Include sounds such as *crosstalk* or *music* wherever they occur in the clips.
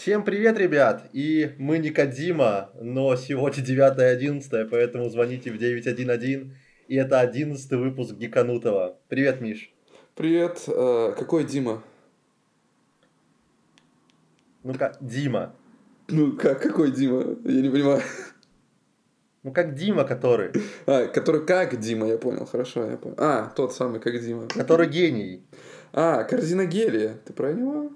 Всем привет, ребят! И мы не Кадима, но сегодня 9.11, поэтому звоните в 911. И это 11 выпуск Гиканутого. Привет, Миш. Привет. Э, какой Дима? Ну-ка, Дима. Ну, как, какой Дима? Я не понимаю. Ну, как Дима, который. А, который как Дима, я понял. Хорошо, я понял. А, тот самый, как Дима. Который гений. А, Корзиногелия. Ты про него?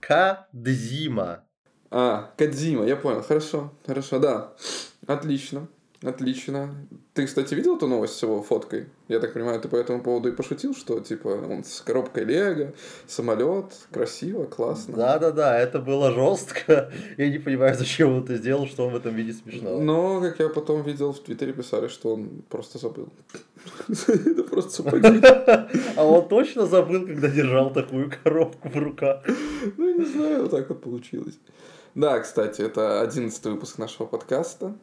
Кадзима. А, Кадзима, я понял. Хорошо, хорошо, да. Отлично. Отлично. Ты, кстати, видел эту новость с его фоткой? Я так понимаю, ты по этому поводу и пошутил, что типа он с коробкой Лего, самолет, красиво, классно. Да, да, да, это было жестко. *laughs* Я не понимаю, зачем он это сделал, что он в этом виде смешно. Но, как я потом видел в Твиттере, писали, что он просто забыл. *laughs* Это просто сапоги. *laughs* А он точно забыл, когда держал такую коробку в руках. Ну, не знаю, вот так вот получилось. Да, кстати, это одиннадцатый выпуск нашего подкаста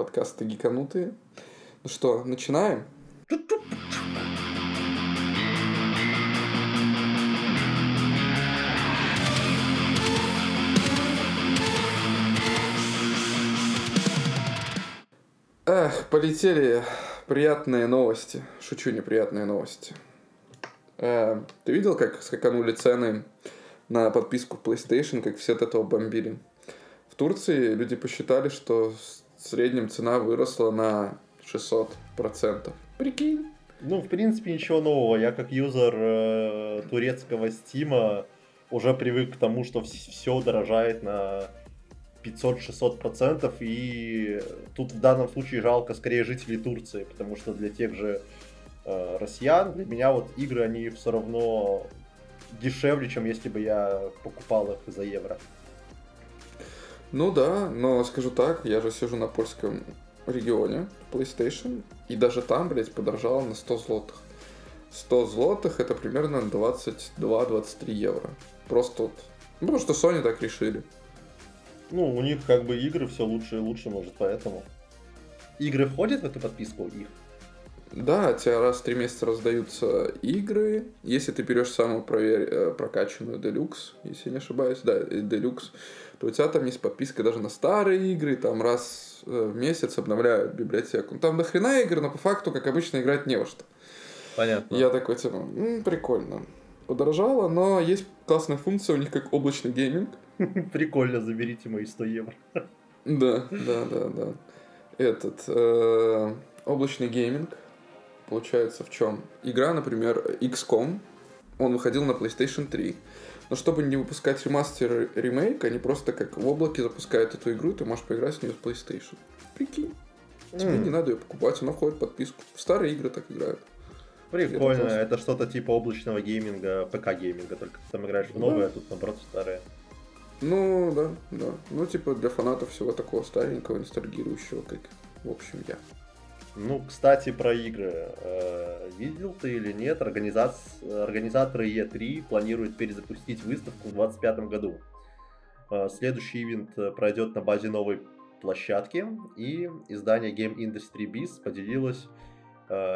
подкаста «Гиканутые». Ну что, начинаем? Эх, полетели приятные новости. Шучу, неприятные новости. Э, ты видел, как скаканули цены на подписку PlayStation, как все от этого бомбили? В Турции люди посчитали, что в среднем цена выросла на 600%. Прикинь. Ну, в принципе, ничего нового. Я как юзер э, турецкого стима уже привык к тому, что все дорожает на 500-600%, и тут в данном случае жалко скорее жителей Турции, потому что для тех же э, россиян, для меня вот игры, они все равно дешевле, чем если бы я покупал их за евро. Ну да, но скажу так, я же сижу на польском регионе PlayStation, и даже там, блядь, подорожало на 100 злотых. 100 злотых это примерно 22-23 евро. Просто вот, ну, потому что Sony так решили. Ну, у них как бы игры все лучше и лучше, может, поэтому. Игры входят в эту подписку их? Да, тебе раз в три месяца раздаются игры. Если ты берешь самую провер... Э, прокачанную Deluxe, если не ошибаюсь, да, Deluxe, то у тебя там есть подписка даже на старые игры, там раз э, в месяц обновляют библиотеку. Там до хрена игр, но по факту, как обычно, играть не во что. Понятно. Я такой, типа, м-м, прикольно. Подорожало, но есть классная функция у них, как облачный гейминг. *laughs* Прикольно, заберите мои 100 евро. Да, да, да, да. Этот, э, облачный гейминг получается в чем? Игра, например, XCOM, он выходил на PlayStation 3. Но чтобы не выпускать ремастер ремейк, они просто как в облаке запускают эту игру, ты можешь поиграть с нее с PlayStation. Прикинь. Тебе м-м. не надо ее покупать, она входит в подписку. В старые игры так играют. Прикольно, это, это что-то типа облачного гейминга, ПК-гейминга, только ты там играешь в новые, да. а тут наоборот старые. Ну, да, да. Ну, типа для фанатов всего такого старенького, ностальгирующего, как, в общем, я. Ну, кстати, про игры. Э, видел ты или нет, организа... организаторы E3 планируют перезапустить выставку в 2025 году. Э, следующий ивент э, пройдет на базе новой площадки, и издание Game Industry Biz поделилось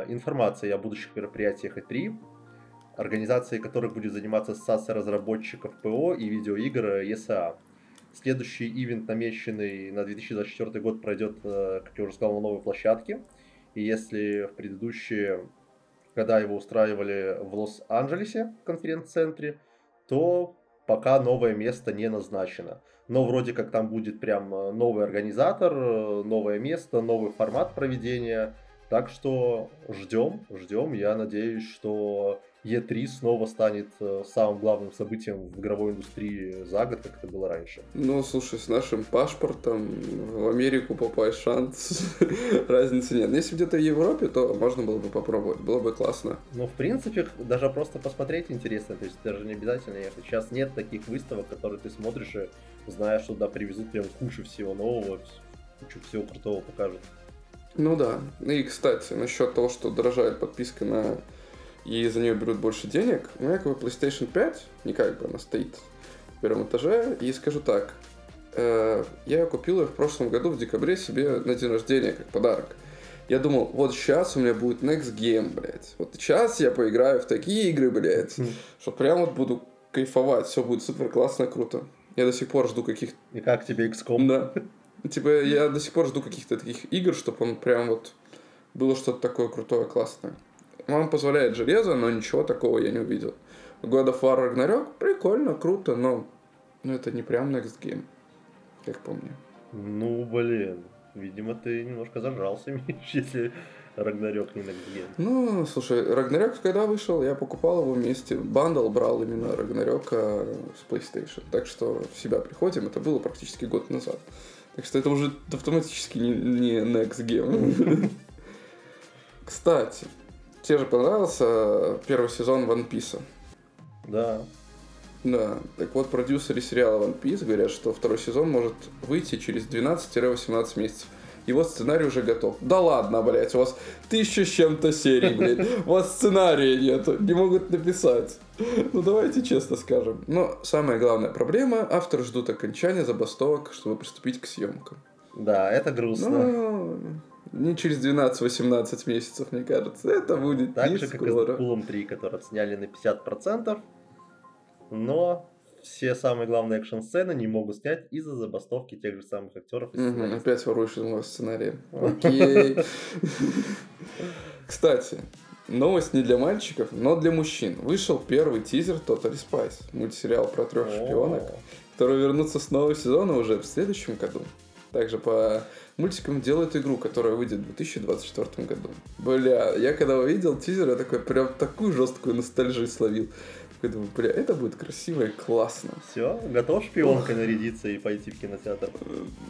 информацией о будущих мероприятиях E3, организацией которых будет заниматься ассоциация разработчиков ПО и видеоигр ESA. Следующий ивент, намеченный на 2024 год, пройдет, как я уже сказал, на новой площадке – и если в предыдущие, когда его устраивали в Лос-Анджелесе, конференц-центре, то пока новое место не назначено. Но вроде как там будет прям э, новый организатор, э, новое место, новый формат проведения. Так что ждем, ждем. Я надеюсь, что E3 снова станет э, самым главным событием в игровой индустрии за год, как это было раньше. Ну, слушай, с нашим паспортом в Америку попасть шанс, *laughs* разницы нет. Если где-то в Европе, то можно было бы попробовать, было бы классно. Ну, в принципе, даже просто посмотреть интересно, то есть даже не обязательно ехать. Сейчас нет таких выставок, которые ты смотришь и знаешь, что туда привезут прям кучу всего нового, кучу всего крутого покажут. Ну да. И, кстати, насчет того, что дорожает подписка на и за нее берут больше денег. У меня как бы PlayStation 5, не как бы она стоит в первом этаже, и скажу так, э, я купил ее в прошлом году в декабре себе на день рождения как подарок. Я думал, вот сейчас у меня будет Next Game, блядь. Вот сейчас я поиграю в такие игры, блядь, что прям вот буду кайфовать, все будет супер классно, круто. Я до сих пор жду каких... И как тебе XCOM? Да. Типа, я до сих пор жду каких-то таких игр, чтобы он прям вот было что-то такое крутое, классное. Вам позволяет железо, но ничего такого я не увидел. God of War Ragnarok прикольно, круто, но, но это не прям next game, как по мне. Ну, блин, видимо, ты немножко зажрался, *laughs* Миш, если Рагнарёк не next game. Ну, слушай, Рагнарёк, когда вышел, я покупал его вместе. Бандл брал именно Рагнарёка с PlayStation. Так что в себя приходим, это было практически год назад. Так что это уже автоматически не, не next game. *laughs* Кстати, тебе же понравился первый сезон One Piece? Да. Да, так вот, продюсеры сериала One Piece говорят, что второй сезон может выйти через 12-18 месяцев. Его сценарий уже готов. Да ладно, блядь, у вас тысяча с чем-то серий, блядь. У вас сценария нету, не могут написать. Ну, давайте честно скажем. Но самая главная проблема, авторы ждут окончания забастовок, чтобы приступить к съемкам. Да, это грустно. Ну, не через 12-18 месяцев, мне кажется. Это будет Так не же, как и скоро. с Дэдпулом 3, который отсняли на 50%, но все самые главные экшн-сцены не могут снять из-за забастовки тех же самых актеров и сценаристов. опять воруешь из моего сценария. Окей. *laughs* Кстати, новость не для мальчиков, но для мужчин. Вышел первый тизер Totally Spice, мультсериал про трех шпионок, которые вернутся с нового сезона уже в следующем году. Также по мультикам делают игру, которая выйдет в 2024 году. Бля, я когда увидел тизер, я такой прям такую жесткую ностальжию словил. Такой думаю, бля, это будет красиво и классно. Все, готов шпионкой нарядиться и пойти в кинотеатр?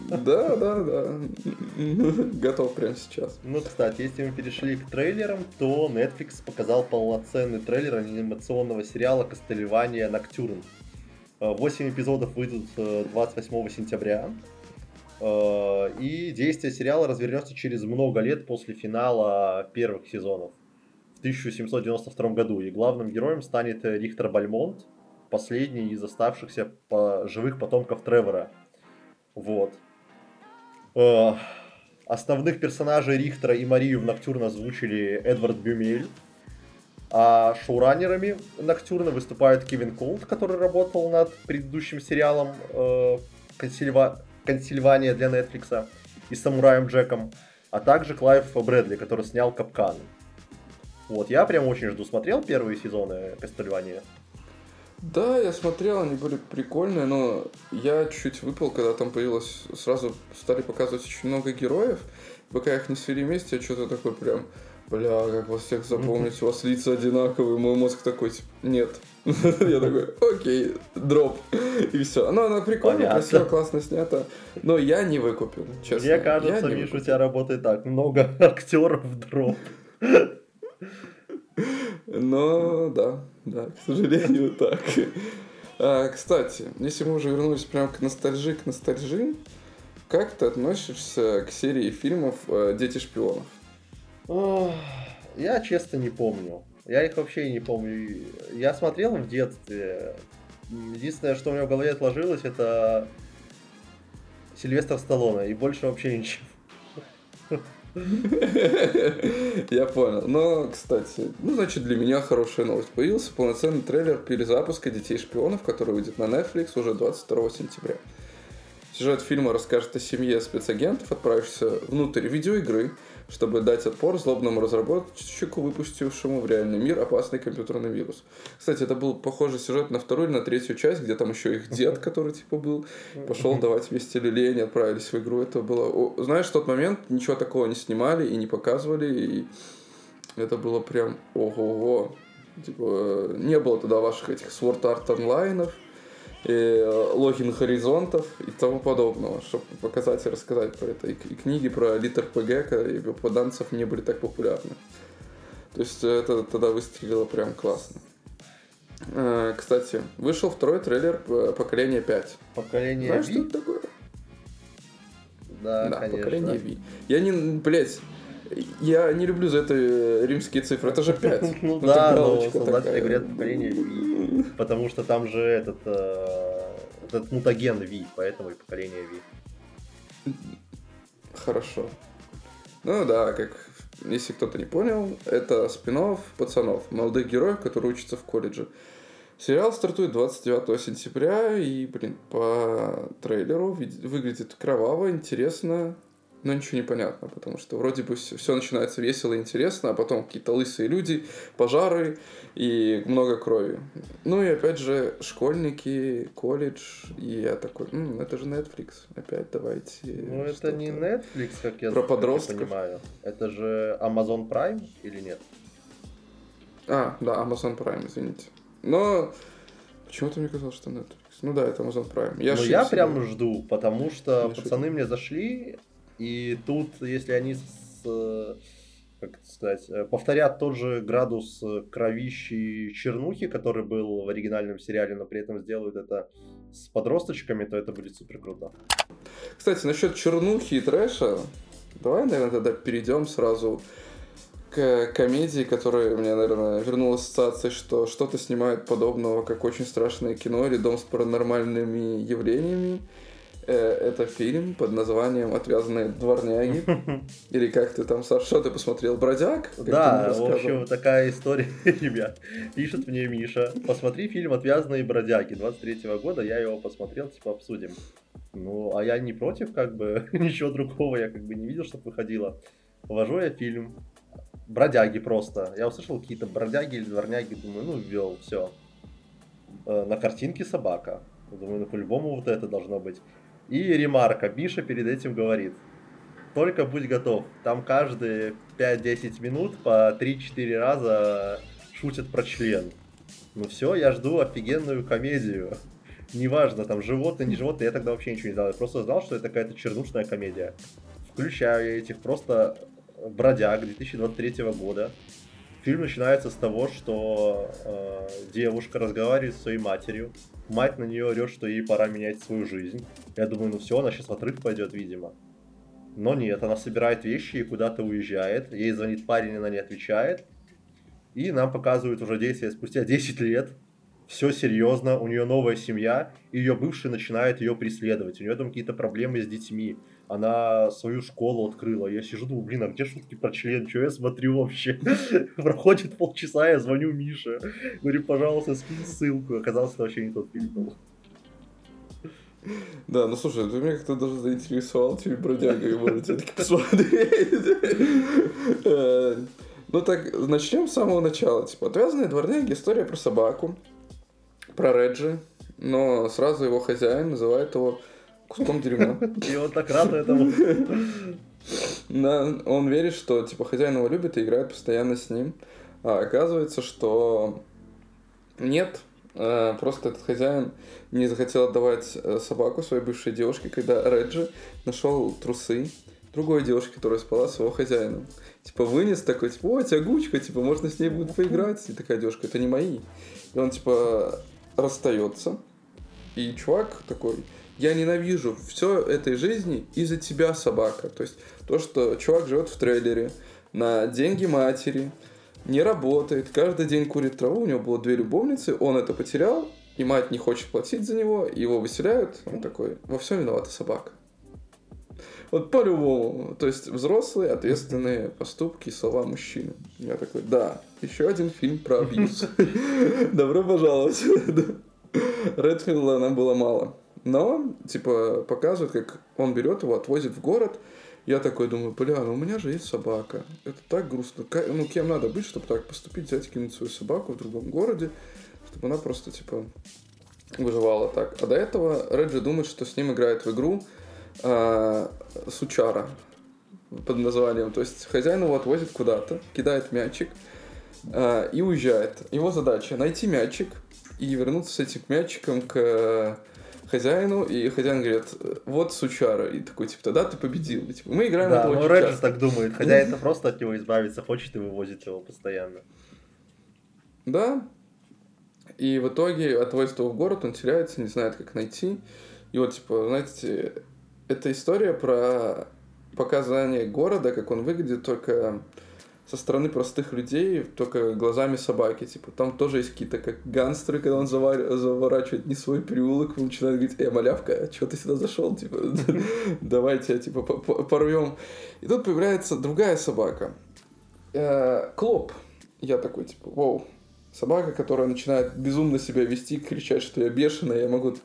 Да, да, да. *laughs* Готов прямо сейчас. Ну, кстати, если мы перешли к трейлерам, то Netflix показал полноценный трейлер анимационного сериала «Кастельвания Ноктюрн». Э, Восемь эпизодов выйдут э, 28 сентября. Э, И действие сериала развернется через много лет после финала первых сезонов в 1792 году. И главным героем станет э, Рихтер Бальмонт, последний из оставшихся по- живых потомков Тревора. Вот. Э, Основных персонажей Рихтера и Марию в Ноктюрн озвучили Эдвард Бюмель. А шоураннерами Ноктюрна выступают Кевин Колд, который работал над предыдущим сериалом э, «Консильва- «Консильвания» для Netflix и «Самураем Джеком», а также Клайв Брэдли, который снял «Капкан». Вот, я прям очень жду. Смотрел первые сезоны «Кастельвания»? Да, я смотрел, они были прикольные, но я чуть выпал, когда там появилось, сразу стали показывать очень много героев. Пока их не свели вместе, я что-то такой прям, бля, как вас всех запомнить, у вас лица одинаковые, мой мозг такой, типа, нет. *laughs* Я такой, окей, дроп. И все. Но она прикольно, красиво, классно снята. Но я не выкупил, честно. Мне кажется, Я не Миш, у тебя работает так. Много *laughs* актеров дроп. Но да, да, к сожалению, *laughs* так. А, кстати, если мы уже вернулись прямо к ностальжи, к ностальжи, как ты относишься к серии фильмов э, «Дети шпионов»? Я честно не помню. Я их вообще не помню. Я смотрел в детстве. Единственное, что у меня в голове отложилось, это Сильвестр Сталлоне. И больше вообще ничего. *laughs* Я понял. Но, кстати, ну, значит, для меня хорошая новость. Появился полноценный трейлер перезапуска «Детей шпионов», который выйдет на Netflix уже 22 сентября. Сюжет фильма расскажет о семье спецагентов, отправившихся внутрь видеоигры, чтобы дать отпор злобному разработчику, выпустившему в реальный мир опасный компьютерный вирус. Кстати, это был похожий сюжет на вторую или на третью часть, где там еще их дед, который типа был, пошел давать вести люлей, они отправились в игру. Это было... Знаешь, в тот момент ничего такого не снимали и не показывали, и это было прям ого-го. Типа, э, не было тогда ваших этих Sword Art онлайнов, э, логин горизонтов и тому подобного, чтобы показать и рассказать про это. И, и книги про литр ПГ и попаданцев не были так популярны. То есть э, это тогда выстрелило прям классно. Э, Кстати, вышел второй трейлер э, поколения 5. Поколение Знаешь, что Ви? это такое? Да, да, конечно. поколение V. Я не, блять, я не люблю за это э, римские цифры, это же 5. *laughs* Ну да, но такая. говорят поколение Ви. Потому что там же этот, э, этот мутаген Ви, поэтому и поколение Ви. Хорошо. Ну да, как если кто-то не понял, это спин пацанов, молодых героев, которые учатся в колледже. Сериал стартует 29 сентября, и, блин, по трейлеру выглядит кроваво, интересно, но ничего не понятно, потому что вроде бы все начинается весело и интересно, а потом какие-то лысые люди, пожары и много крови. Ну и опять же, школьники, колледж, и я такой, М, это же Netflix, опять давайте. Ну это не Netflix, как я, Про как я понимаю. Это же Amazon Prime или нет? А, да, Amazon Prime, извините. Но почему-то мне казалось, что Netflix. Ну да, это Amazon Prime. Я ошибся, я прям жду, потому что Я пацаны мне зашли, и тут, если они с, э, как сказать, э, повторят тот же градус э, кровищи чернухи, который был в оригинальном сериале, но при этом сделают это с подросточками, то это будет супер круто. Кстати, насчет чернухи и трэша, давай, наверное, тогда перейдем сразу к комедии, которая мне, наверное, вернула ассоциации, что что-то снимает подобного, как «Очень страшное кино» или «Дом с паранормальными явлениями». Э, Это фильм под названием «Отвязанные дворняги». *laughs* Или как ты там, Саш, что ты посмотрел? «Бродяг?» Как Да, в общем, такая история, *laughs* ребят. Пишет мне Миша. Посмотри фильм «Отвязанные бродяги» 23 года. Я его посмотрел, типа, обсудим. Ну, а я не против, как бы, *laughs* ничего другого я как бы не видел, чтобы выходило. Ввожу я фильм. Бродяги просто. Я услышал какие-то бродяги или дворняги, думаю, ну, ввел, все. На картинке собака. Думаю, ну, по-любому вот это должно быть. И ремарка. Биша перед этим говорит. Только будь готов. Там каждые 5-10 минут по 3-4 раза шутят про член. Ну все, я жду офигенную комедию. Неважно, там животные, не животные, я тогда вообще ничего не знал. Я просто знал, что это какая-то чернушная комедия. Включаю я этих просто бродяг 2023 года. Фильм начинается с того, что э, девушка разговаривает со своей матерью. Мать на нее орет, что ей пора менять свою жизнь. Я думаю, ну все, она сейчас в отрыв пойдет, видимо. Но нет, она собирает вещи и куда-то уезжает. Ей звонит парень, она не отвечает. И нам показывают уже действия спустя 10 лет. Все серьезно, у нее новая семья, и ее бывший начинает ее преследовать. У нее там какие-то проблемы с детьми. Она свою школу открыла. Я сижу, думаю, блин, а где шутки про член? Что я смотрю вообще? *laughs* Проходит полчаса, я звоню Мише. Говорю, пожалуйста, скинь ссылку. Оказалось, это вообще не тот фильм был. Да, ну слушай, ты меня как-то даже заинтересовал фильм «Бродяга», и может все-таки посмотреть. *laughs* Э, Ну так, начнем с самого начала. Типа, «Отвязанные дворняги» — история про собаку, про Реджи, но сразу его хозяин называет его куском дерьма. *laughs* И он так рад этому. Да, он верит, что типа хозяин его любит и играет постоянно с ним. А оказывается, что нет, э, просто этот хозяин не захотел отдавать э, собаку своей бывшей девушке, когда Реджи нашел трусы другой девушки, которая спала с его хозяином. Типа вынес такой, типа, о, тягучка, типа, можно с ней будет поиграть. И такая девушка, это не мои. И он, типа, расстается. И чувак такой, я ненавижу все этой жизни из-за тебя, собака. То есть то, что чувак живет в трейлере на деньги матери, не работает, каждый день курит траву, у него было две любовницы, он это потерял, и мать не хочет платить за него, его выселяют, он такой, во всем виновата собака. Вот по-любому. То есть взрослые, ответственные поступки и слова мужчины. Я такой, да, еще один фильм про абьюз. *laughs* Добро пожаловать. *laughs* Редфилда нам было мало. Но, типа, показывает, как он берет его, отвозит в город. Я такой думаю, бля, ну у меня же есть собака. Это так грустно. Ну, кем надо быть, чтобы так поступить, взять и кинуть свою собаку в другом городе, чтобы она просто, типа, выживала так. А до этого Реджи думает, что с ним играет в игру а, Сучара под названием. То есть хозяин его отвозит куда-то, кидает мячик а, и уезжает. Его задача найти мячик и вернуться с этим мячиком к э, хозяину, и хозяин говорит, вот сучара, и такой, типа, тогда ты победил. И, типа, мы играем Да, это ну очень Реджи часто. так думает. Хозяин-то просто от него избавиться хочет и вывозит его постоянно. Да. И в итоге отвозит его в город, он теряется, не знает, как найти. И вот, типа, знаете, это история про показание города, как он выглядит, только со стороны простых людей, только глазами собаки. Типа, там тоже есть какие-то как гангстеры, когда он завар- заворачивает не свой переулок, он начинает говорить, э, малявка, а чего ты сюда зашел? Типа, *laughs* давайте, типа, по- по- порвем. И тут появляется другая собака. Э, Клоп. Я такой, типа, вау, Собака, которая начинает безумно себя вести, кричать, что я бешеная, я могу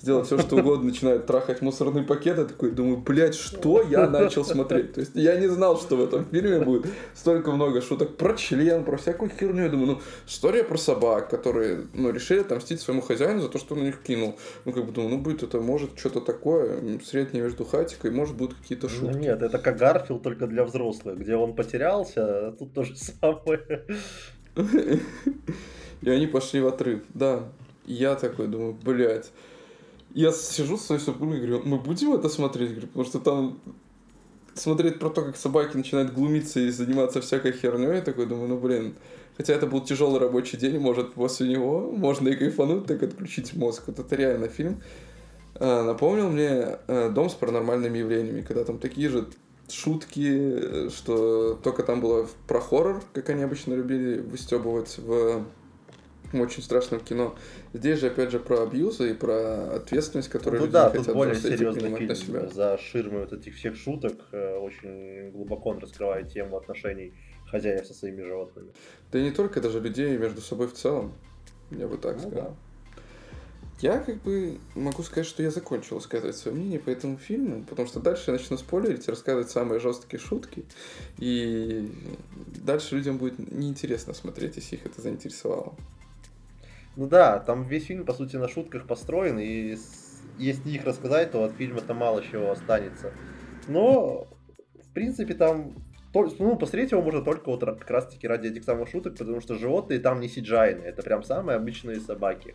сделать все, что угодно, начинает трахать мусорный пакет, я такой думаю, блядь, что я начал смотреть? То есть я не знал, что в этом фильме будет столько много шуток про член, про всякую херню. Я думаю, ну, история про собак, которые, ну, решили отомстить своему хозяину за то, что он на них кинул. Ну, как бы думаю, ну, будет это, может, что-то такое, среднее между хатикой, может, будут какие-то шутки. Ну, нет, это как Гарфилд, только для взрослых, где он потерялся, а тут то же самое. *laughs* И они пошли в отрыв, да. Я такой думаю, блядь. Я сижу с своей супругой и говорю, мы будем это смотреть? Потому что там смотреть про то, как собаки начинают глумиться и заниматься всякой херней, я такой думаю, ну блин, хотя это был тяжелый рабочий день, может после него можно и кайфануть, так отключить мозг. Вот это реально фильм. А, напомнил мне а, «Дом с паранормальными явлениями», когда там такие же шутки, что только там было про хоррор, как они обычно любили выстебывать в очень страшном кино. Здесь же, опять же, про абьюзы и про ответственность, которую ну, люди да, не хотят более серьезный фильм. на себя. За ширмой вот этих всех шуток э, очень глубоко он раскрывает тему отношений хозяев со своими животными. Да и не только даже людей между собой в целом, я бы так Ну сказал. Я как бы могу сказать, что я закончил сказать свое мнение по этому фильму, потому что дальше я начну спойлерить, рассказывать самые жесткие шутки, и дальше людям будет неинтересно смотреть, если их это заинтересовало. Ну да, там весь фильм, по сути, на шутках построен, и если их рассказать, то от фильма-то мало чего останется. Но, в принципе, там... Ну, посмотреть его можно только вот как раз-таки ради этих самых шуток, потому что животные там не сиджайны, это прям самые обычные собаки.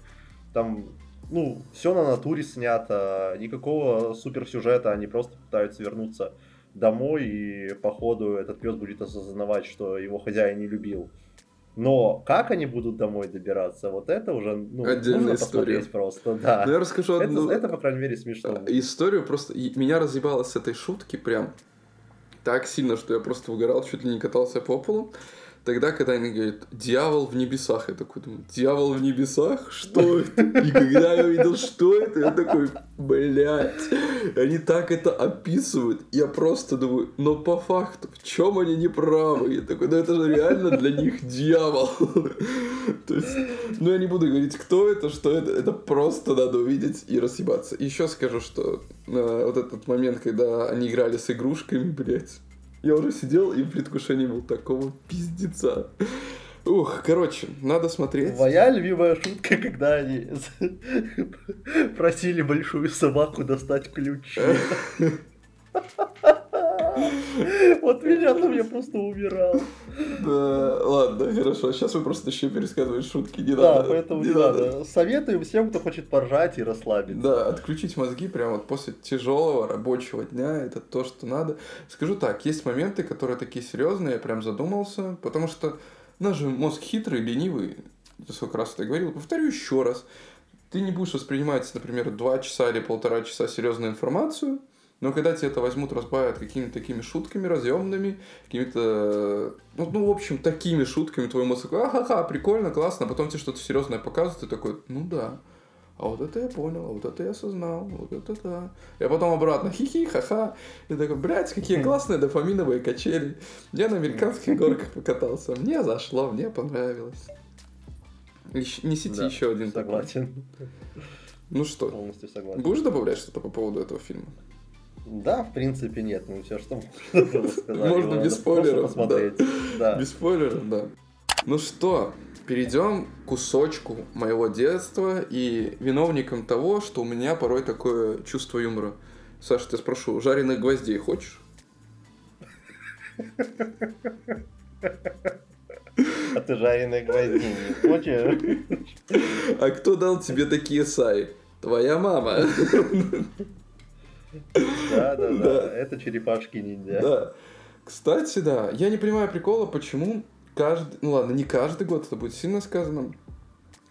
Там, ну, все на натуре снято, никакого суперсюжета, они просто пытаются вернуться домой, и по ходу этот пес будет осознавать, что его хозяин не любил. Но как они будут домой добираться, вот это уже ну, Отдельная история. просто, да. Ну, я расскажу Это, одну... это, по крайней мере, смешно. А, Историю просто... Меня разъебало с этой шутки прям так сильно, что я просто выгорал, чуть ли не катался по полу. Тогда, когда они говорят, дьявол в небесах, я такой думаю, дьявол в небесах? Что это? И когда я увидел, что это, я такой, блядь, они так это описывают. Я просто думаю, но по факту, в чем они не правы? Я такой, ну это же реально для них дьявол. *laughs* То есть, ну я не буду говорить, кто это, что это, это просто надо увидеть и расъебаться. Еще скажу, что э, вот этот момент, когда они играли с игрушками, блядь, я уже сидел и в предвкушении был такого пиздеца. Ух, короче, надо смотреть. Моя любимая шутка, когда они просили большую собаку достать ключи. *laughs* *laughs* Вот меня там я просто умирал. Да, ладно, хорошо. Сейчас вы просто еще пересказываете шутки. Не Да, надо. поэтому не надо. Советую всем, кто хочет поржать и расслабиться. Да, отключить мозги прямо вот после тяжелого рабочего дня, это то, что надо. Скажу так, есть моменты, которые такие серьезные, я прям задумался, потому что наш же мозг хитрый, ленивый, я сколько раз это говорил, повторю еще раз. Ты не будешь воспринимать, например, два часа или полтора часа серьезную информацию, но когда тебе это возьмут, разбавят какими-то такими шутками разъемными, какими-то, ну, ну, в общем, такими шутками, твой мозг такой, ага-ха, прикольно, классно, а потом тебе что-то серьезное показывают, ты такой, ну да, а вот это я понял, а вот это я осознал, вот это да. И потом обратно, хихи, ха-ха. И такой, блядь, какие классные дофаминовые качели. Я на американских горках покатался. Мне зашло, мне понравилось. Ищ- Несите Да, еще один такой. Согласен. Ну что, Полностью согласен. будешь добавлять что-то по поводу этого фильма? Да, в принципе, нет. Ну, все, что *laughs* можно сказать. Можно без спойлеров, посмотреть. Да. Без спойлеров, да. Ну что, перейдем к кусочку моего детства и виновником того, что у меня порой такое чувство юмора. Саша, я спрошу, жареных гвоздей хочешь? А ты жареные гвозди не хочешь? А кто дал тебе такие саи? Твоя мама. Да, да, Да. Это черепашки ниндзя. Да. Кстати, да, я не понимаю прикола, почему каждый, ну ладно, не каждый год, это будет сильно сказано.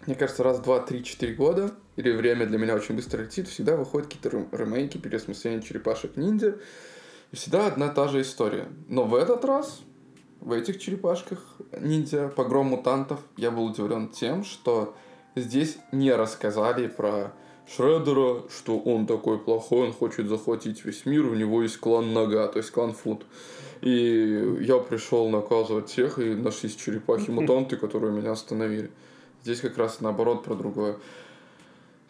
Мне кажется, раз, два, три, четыре года, или время для меня очень быстро летит, всегда выходят какие-то рем- ремейки, переосмысления черепашек ниндзя. И всегда одна та же история. Но в этот раз, в этих черепашках ниндзя, погром мутантов, я был удивлен тем, что здесь не рассказали про Шреддера, что он такой плохой, он хочет захватить весь мир, у него есть клан Нога, то есть клан Фут. И я пришел наказывать всех, и нашлись черепахи-мутанты, *laughs* которые меня остановили. Здесь как раз наоборот про другое.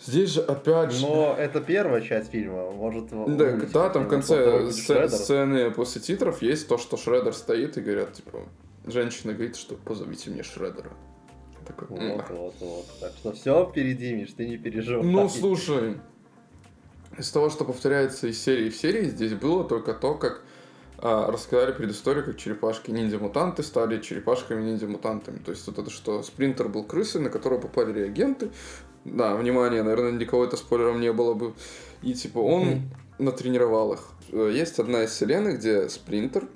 Здесь же опять же... Но это первая часть фильма, может... Да, да, там в конце сцены после титров есть то, что Шреддер стоит и говорят, типа, женщина говорит, что позовите мне Шреддера. Я Такой, «М, Вот, вот, вот. Так что все впереди, Миш, ты не переживай. Ну, слушай, из того, что повторяется из серии в серии, здесь было только то, как а, рассказали предысторию, как черепашки ниндзя-мутанты стали черепашками ниндзя-мутантами. То есть вот это что спринтер был крысой, на которого попали реагенты. Да, внимание, наверное, для кого это спойлером не было бы. И типа он Мгм. натренировал их. Э, Есть одна из вселенных, где спринтер,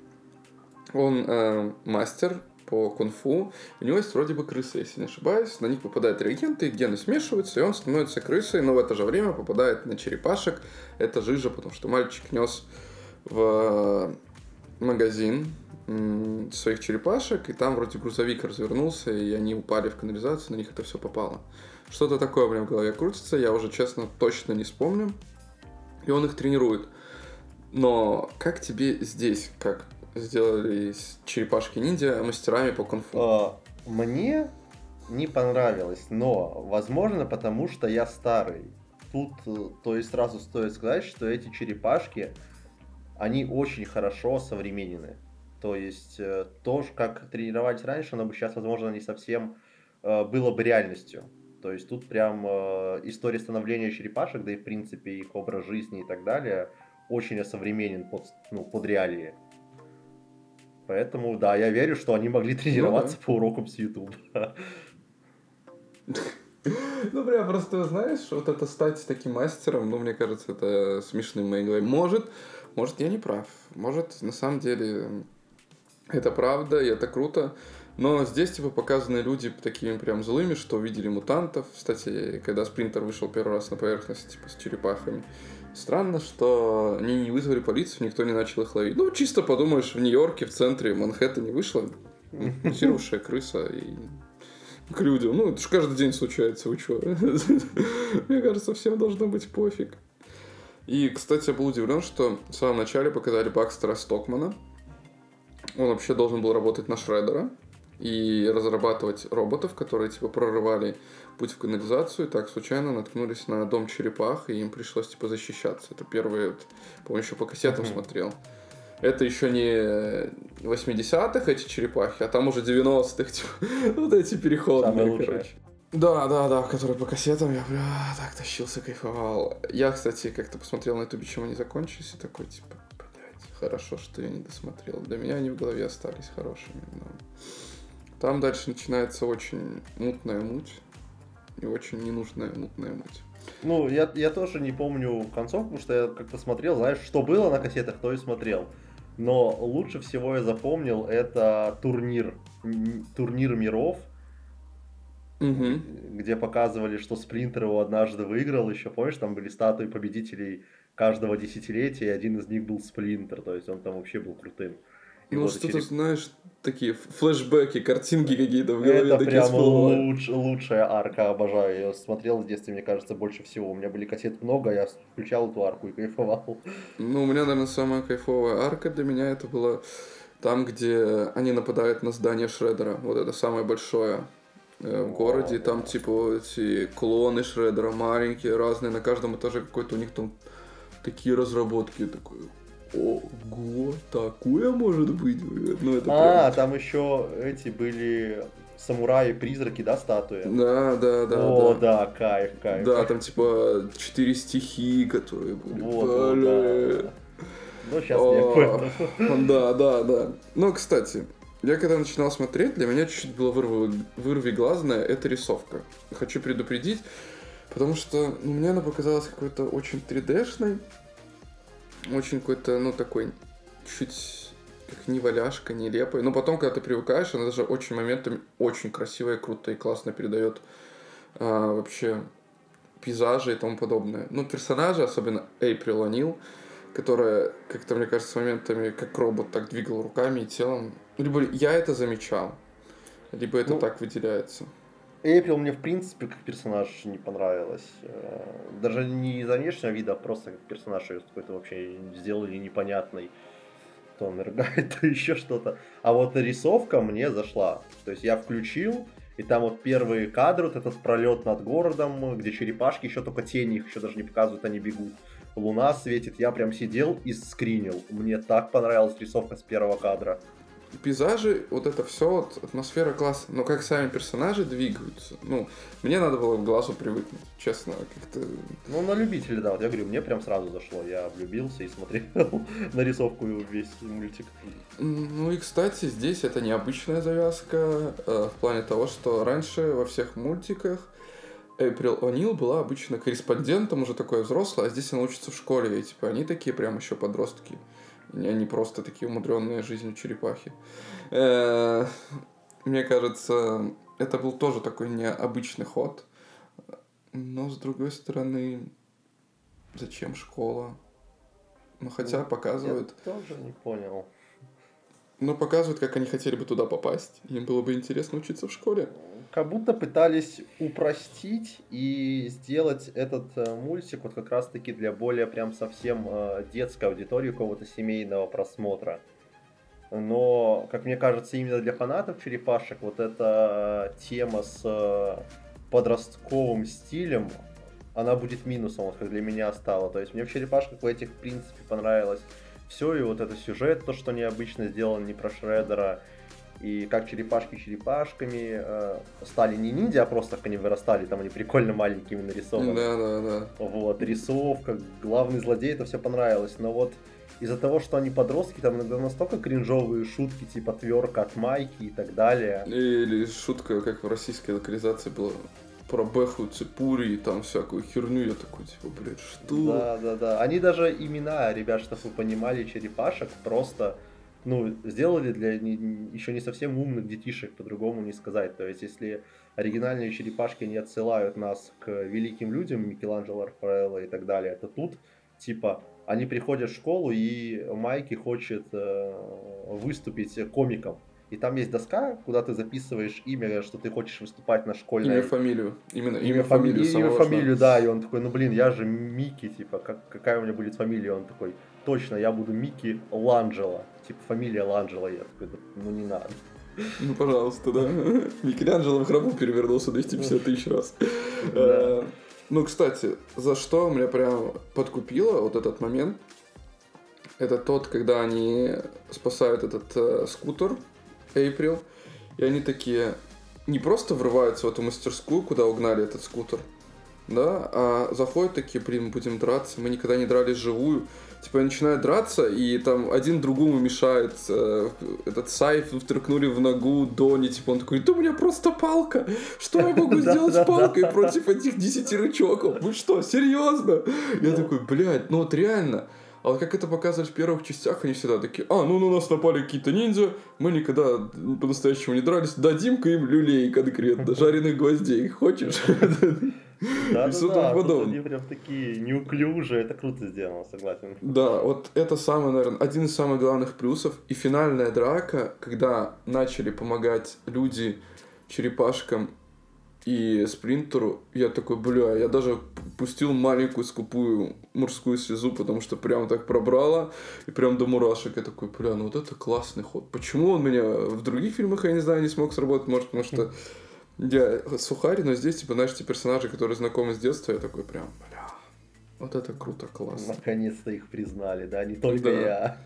он э, мастер по кунг-фу. У него есть вроде бы крысы, если не ошибаюсь. На них попадают реагенты, гены смешиваются, и он становится крысой, но в это же время попадает на черепашек. Это жижа, потому что мальчик нес в магазин м, своих черепашек, и там вроде грузовик развернулся, и они упали в канализацию, на них это все попало. Что-то такое у меня в голове крутится, я уже, честно, точно не вспомню. И он их тренирует. Но как тебе здесь, как сделали из черепашки ниндзя мастерами по кунг-фу? А, Мне не понравилось, но, возможно, потому что я старый. Тут, э, то есть, сразу стоит сказать, что эти черепашки, они очень хорошо современены. То есть, э, то, как тренировались раньше, оно бы сейчас, возможно, не совсем э, было бы реальностью. То есть, тут прям история становления черепашек, да и, в принципе, их образ жизни и так далее, очень осовременен под, ну, под реалии. Поэтому, да, я верю, что они могли тренироваться по урокам с YouTube. Ну, бля, просто знаешь, вот это стать таким мастером, ну, мне кажется, это смешным в моей голове. Может, может, я не прав. Может, на самом деле, это правда, и это круто. Но здесь, типа, показаны люди такими прям злыми, что увидели мутантов. Кстати, когда Спринтер вышел первый раз на поверхность, типа, с черепахами, странно, что они не вызвали полицию, никто не начал их ловить. Ну, чисто подумаешь, в Нью-Йорке, в центре Манхэттене вышла мутировавшая крыса и к людям. Ну, это же каждый день случается, вы чё? *laughs* Мне кажется, всем должно быть пофиг. И, кстати, я был удивлен, что в самом начале показали Бакстера Стокмана. Он вообще должен был работать на Шреддера и разрабатывать роботов, которые, типа, прорывали путь в канализацию. И так случайно наткнулись на дом черепах, и им пришлось, типа, защищаться. Это первый, вот, помню, еще по кассетам Мгм. смотрел. Это еще не 80-х эти черепахи, а там уже 90-х, *laughs* типа, вот эти переходные, короче. Да, да, да, которые по кассетам я, бля, так тащился, кайфовал. Я, кстати, как-то посмотрел на ютубе, чем они закончились, и такой, типа, блядь, хорошо, что я не досмотрел. Для меня они в голове остались хорошими, но... Там дальше начинается очень мутная муть, и очень ненужная мутная муть. Ну, я, я тоже не помню концовку, потому что я как-то смотрел, знаешь, что было на кассетах, то и смотрел. Но лучше всего я запомнил это турнир, турнир миров, Угу. где показывали, что Сплинтер его однажды выиграл, еще помнишь, там были статуи победителей каждого десятилетия, и один из них был Сплинтер, то есть он там вообще был крутым. И Ну, вот что-то, через- знаешь, такие флешбеки, картинки какие-то в голове Это такие прям всплывают. луч- лучшая арка, обожаю. Её смотрел в детстве, мне кажется, больше всего. У меня были кассет много, я включал эту арку и кайфовал. Ну, у меня, наверное, самая кайфовая арка для меня это была там, где они нападают на здание Шреддера. Вот это самое большое э, в О, городе. Там, да. типа, эти клоны Шреддера маленькие, разные. На каждом этаже какой-то у них там такие разработки. Такой, ого, такое может быть? Ну, это А, прям... там еще эти были самураи-призраки, да, статуи? Да, да, да, О, да. да, кайф, кайф. Да, там типа четыре стихии, которые были. Вот, Бля. да. Ну, сейчас О, я понял. Да, да, да. Ну, кстати, я когда начинал смотреть, для меня чуть-чуть было вырви, вырви глазное, это рисовка. Хочу предупредить, потому что ну, мне она показалась какой-то очень 3D-шной, очень какой-то, ну, такой, чуть как неваляшка, нелепой. Но потом, когда ты привыкаешь, она даже очень моментами очень красивая, круто и классно передает а, вообще пейзажи и тому подобное. Ну, персонажи, особенно Эйприл О'Нил, которая, как-то, мне кажется, моментами как робот так двигал руками и телом. Либо я это замечал, либо это Ну, так выделяется. Эйприл мне, в принципе, как персонаж не понравилась. Э, Даже не из-за внешнего вида, а просто как персонаж ее какой-то вообще сделали непонятный. То он рыгает, *laughs* то еще что-то. А вот рисовка мне зашла. То есть я включил, И там вот первые кадры, вот этот пролет над городом, где черепашки, еще только тени их еще даже не показывают, они бегут. Луна светит, я прям сидел и скринил. Мне так понравилась рисовка с первого кадра пейзажи, вот это все, вот, атмосфера класс, но как сами персонажи двигаются, ну, мне надо было к глазу привыкнуть, честно, как-то... Ну, на любителя, да, вот я говорю, мне прям сразу зашло, я влюбился и смотрел *laughs* нарисовку весь мультик. Ну и, кстати, здесь это необычная завязка э, в плане того, что раньше во всех мультиках Эйприл О'Нил была обычно корреспондентом, уже такой взрослый, а здесь она учится в школе, и типа они такие прям еще подростки. Они просто такие умудренные жизнью черепахи. Э, мне кажется, это был тоже такой необычный ход. Но, с другой стороны, зачем школа? Ну, хотя ну, показывают... Я тоже не понял. Ну, показывают, как они хотели бы туда попасть. Им было бы интересно учиться в школе как будто пытались упростить и сделать этот э, мультик вот как раз-таки для более прям совсем э, детской аудитории, какого-то семейного просмотра. Но, как мне кажется, именно для фанатов черепашек вот эта тема с э, подростковым стилем, она будет минусом, вот как для меня стала. То есть мне в черепашках в этих, в принципе, понравилось все, и вот этот сюжет, то, что необычно сделано не про Шредера, и как черепашки черепашками э, стали не ниндзя, а просто как они вырастали, там они прикольно маленькими нарисованы. Да, да, да. Вот, рисовка, главный злодей, это все понравилось. Но вот из-за того, что они подростки, там иногда настолько кринжовые шутки, типа тверка от майки и так далее. Или шутка, как в российской локализации была, про Бэху Цепури и там всякую херню, я такой, типа, блядь, что? Да, да, да. Они даже имена, ребят, чтобы вы понимали, черепашек просто ну, сделали для не, еще не совсем умных детишек, по-другому не сказать. То есть, если оригинальные черепашки не отсылают нас к великим людям, Микеланджело, Рафаэлло и так далее, то тут, типа, они приходят в школу, и Майки хочет э, выступить комиком. И там есть доска, куда ты записываешь имя, что ты хочешь выступать на школьной... Имя, фамилию. Именно имя, имя фамилию. Имя, фамилию, да. И он такой, ну блин, я же Микки, типа, как, какая у меня будет фамилия? Он такой, точно, я буду Микки Ланджело типа фамилия Ланджело. Я такой, ну не надо. Ну, пожалуйста, да. Микеланджело в храбу перевернулся 250 тысяч раз. *laughs* Э, ну, кстати, за что меня прям подкупило вот этот момент, это тот, когда они спасают этот э, скутер Эйприл, и они такие не просто врываются в эту мастерскую, куда угнали этот скутер, да, а заходят такие, блин, будем драться, мы никогда не дрались живую, типа начинают драться, и там один другому мешает. Э, этот сайф втрекнули в ногу Дони, типа он такой, да у меня просто палка, что я могу *laughs* сделать с палкой против этих десяти рычоков? Вы что, серьезно? Я такой, блядь, ну вот реально. А вот как это показывали в первых частях, они всегда такие, а, ну на нас напали какие-то ниндзя, мы никогда по-настоящему не дрались, дадим-ка им люлей конкретно, *laughs* жареных гвоздей, хочешь? *laughs* Да, да, да, тут они прям такие неуклюжие, это круто сделано, согласен. Да, вот это самый, наверное, один из самых главных плюсов. И финальная драка, когда начали помогать люди черепашкам и спринтеру, я такой, бля, я даже пустил маленькую скупую мужскую слезу, потому что прям так пробрало, и прям до мурашек. Я такой, бля, ну вот это классный ход. Почему он меня в других фильмах, я не знаю, не смог сработать? Может, потому что я сухарь, но здесь, типа, знаешь, те персонажи, которые знакомы с детства, я такой прям, бля, вот это круто, классно. Наконец-то их признали, да, не только да. я.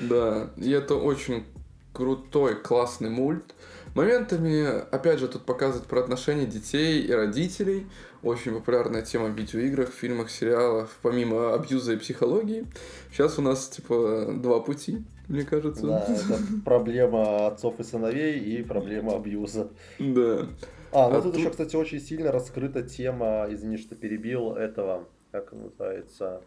Да, и это очень крутой, классный мульт. Моментами, опять же, тут показывают про отношения детей и родителей. Очень популярная тема в видеоиграх, фильмах, сериалах, помимо абьюза и психологии. Сейчас у нас, типа, два пути мне кажется. Да, это проблема отцов и сыновей и проблема абьюза. Да. А, ну а тут, тут еще, кстати, очень сильно раскрыта тема, извини, что перебил, этого, как называется,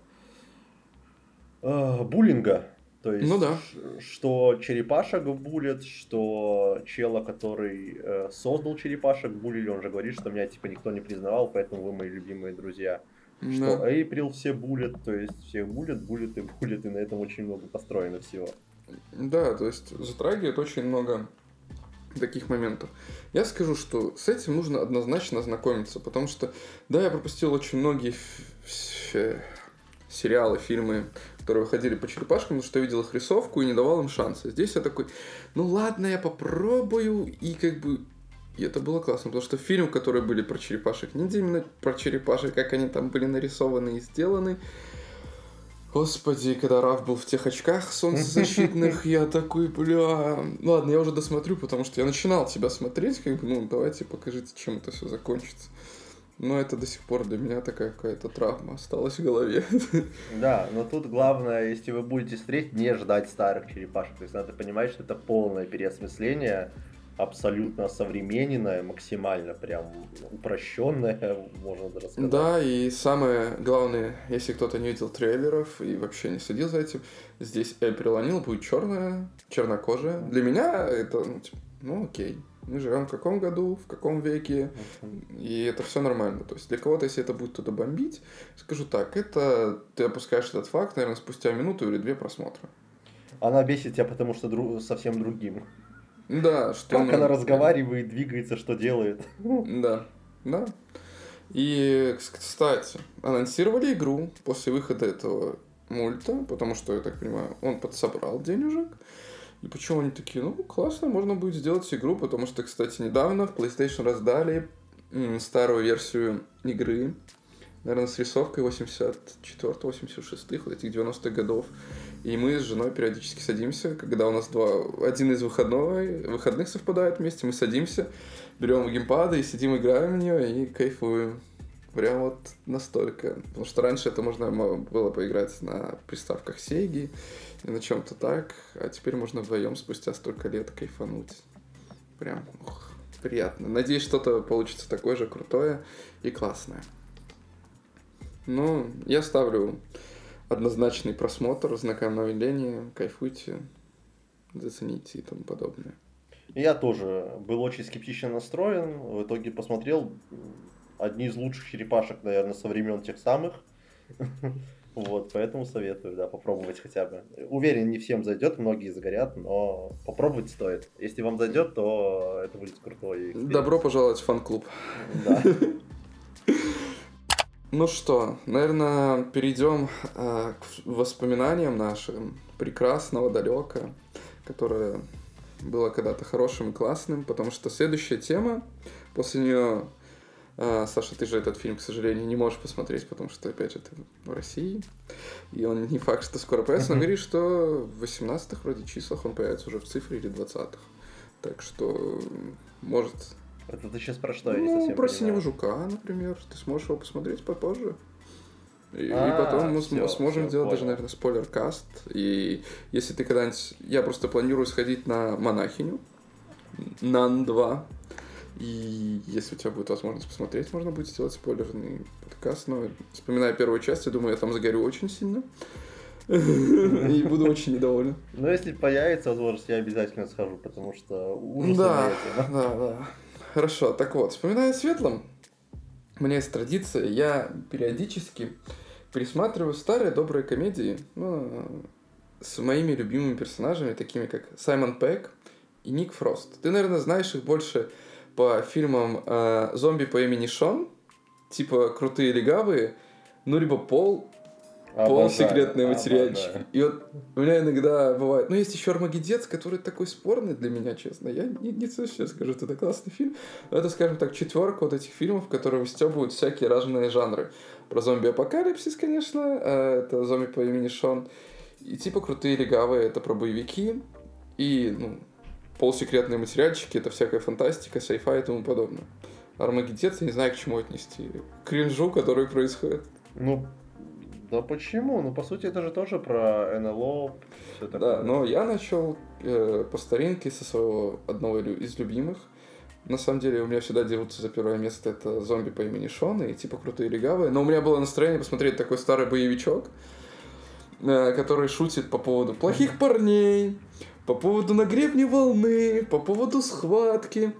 э, буллинга. То есть, ну да. что черепашек булит, что чела, который э, создал черепашек булили, он же говорит, что меня типа никто не признавал, поэтому вы мои любимые друзья. Да. Что Эйприл все булят, то есть всех булят, булят и булят, и на этом очень много построено всего. Да, то есть затрагивает очень много таких моментов. Я скажу, что с этим нужно однозначно знакомиться, потому что, да, я пропустил очень многие сериалы, фильмы, которые выходили по черепашкам, потому что я видел их рисовку и не давал им шанса. Здесь я такой, ну ладно, я попробую, и как бы И это было классно, потому что фильм, которые были про черепашек ниндзя, именно про черепашек, как они там были нарисованы и сделаны, Господи, когда Раф был в тех очках солнцезащитных, *laughs* я такой, бля... Ладно, я уже досмотрю, потому что я начинал тебя смотреть, как бы, ну, давайте покажите, чем это все закончится. Но это до сих пор для меня такая какая-то травма осталась в голове. *laughs* Да, но тут главное, если вы будете смотреть, не ждать старых черепашек. То есть надо понимать, что это полное переосмысление абсолютно современная, максимально прям упрощенная, *laughs* можно даже сказать. Да, и самое главное, если кто-то не видел трейлеров и вообще не следил за этим, здесь Эприл Анил будет черная, чернокожая. Для меня это, ну, типа, ну окей, мы живем в каком году, в каком веке, и это все нормально. То есть для кого-то, если это будет туда бомбить, скажу так, это ты опускаешь этот факт, наверное, спустя минуту или две просмотра. Она бесит тебя, потому что дру... совсем другим. Да, что... Как она разговаривает, двигается, что делает. Да, да. И, кстати, анонсировали игру после выхода этого мульта, потому что, я так понимаю, он подсобрал денежек. И почему они такие, ну, классно, можно будет сделать игру, потому что, кстати, недавно в PlayStation раздали старую версию игры, наверное, с рисовкой 84-86, вот этих 90-х годов. И мы с женой периодически садимся, когда у нас два, один из выходного, выходных совпадает вместе, мы садимся, берем геймпады и сидим, играем в нее и кайфуем. Прям вот настолько. Потому что раньше это можно было поиграть на приставках Sega и на чем-то так, а теперь можно вдвоем спустя столько лет кайфануть. Прям ух, приятно. Надеюсь, что-то получится такое же крутое и классное. Ну, я ставлю однозначный просмотр, знакомление, кайфуйте, зацените и тому подобное. Я тоже был очень скептично настроен. В итоге посмотрел одни из лучших черепашек, наверное, со времен тех самых. *laughs* Вот, поэтому советую, да, попробовать хотя бы. Уверен, не всем зайдет, многие загорят, но попробовать стоит. Если вам зайдет, то это будет крутой. Добро пожаловать в фан-клуб. Да. *laughs* Ну что, наверное, перейдем э, к воспоминаниям нашим прекрасного далека, которое было когда-то хорошим и классным, потому что следующая тема, после нее, э, Саша, ты же этот фильм, к сожалению, не можешь посмотреть, потому что, опять же, ты в России, и он не факт, что скоро появится, но говорит, что в 18-х вроде числах он появится уже в цифре или 20-х. Так что, может, это ты сейчас про что? Ну, про Синего Жука, например. Ты сможешь его посмотреть попозже. И, а, и потом мы все, сможем все, сделать понял. даже, наверное, спойлер-каст. И если ты когда-нибудь... Я просто планирую сходить на Монахиню. Нан 2. И если у тебя будет возможность посмотреть, можно будет сделать спойлерный подкаст. Но вспоминая первую часть, я думаю, я там загорю очень сильно. *laughs* И буду очень недоволен. Но если появится возможность, я обязательно схожу, потому что ужас Да, да, да. Хорошо, так вот, вспоминая о светлом, у меня есть традиция, я периодически пересматриваю старые добрые комедии ну, с моими любимыми персонажами, такими как Саймон Пэк и Ник Фрост. Ты, наверное, знаешь их больше по фильмам э, «Зомби по имени Шон», типа «Крутые легавые», ну, либо «Пол», полусекретные материальчики. И вот у меня иногда бывает... Ну, есть еще Армагеддец, который такой спорный для меня, честно. Я не, не сейчас скажу, это классный фильм. Но это, скажем так, четверка вот этих фильмов, которые стебывают всякие разные жанры. Про зомби-апокалипсис, конечно. А это зомби по имени Шон. И типа крутые легавые, это про боевики. И, ну, полусекретные материальчики, это всякая фантастика, сайфа и тому подобное. Армагеддец, я не знаю, к чему отнести. К кринжу, который происходит. Ну, да почему? Ну, по сути, это же тоже про НЛО. Все такое. Да, но я начал э, по старинке со своего одного из любимых. На самом деле, у меня всегда дерутся за первое место это зомби по имени Шон и типа крутые легавые. Но у меня было настроение посмотреть такой старый боевичок, э, который шутит по поводу плохих парней, по поводу на гребне волны, по поводу схватки.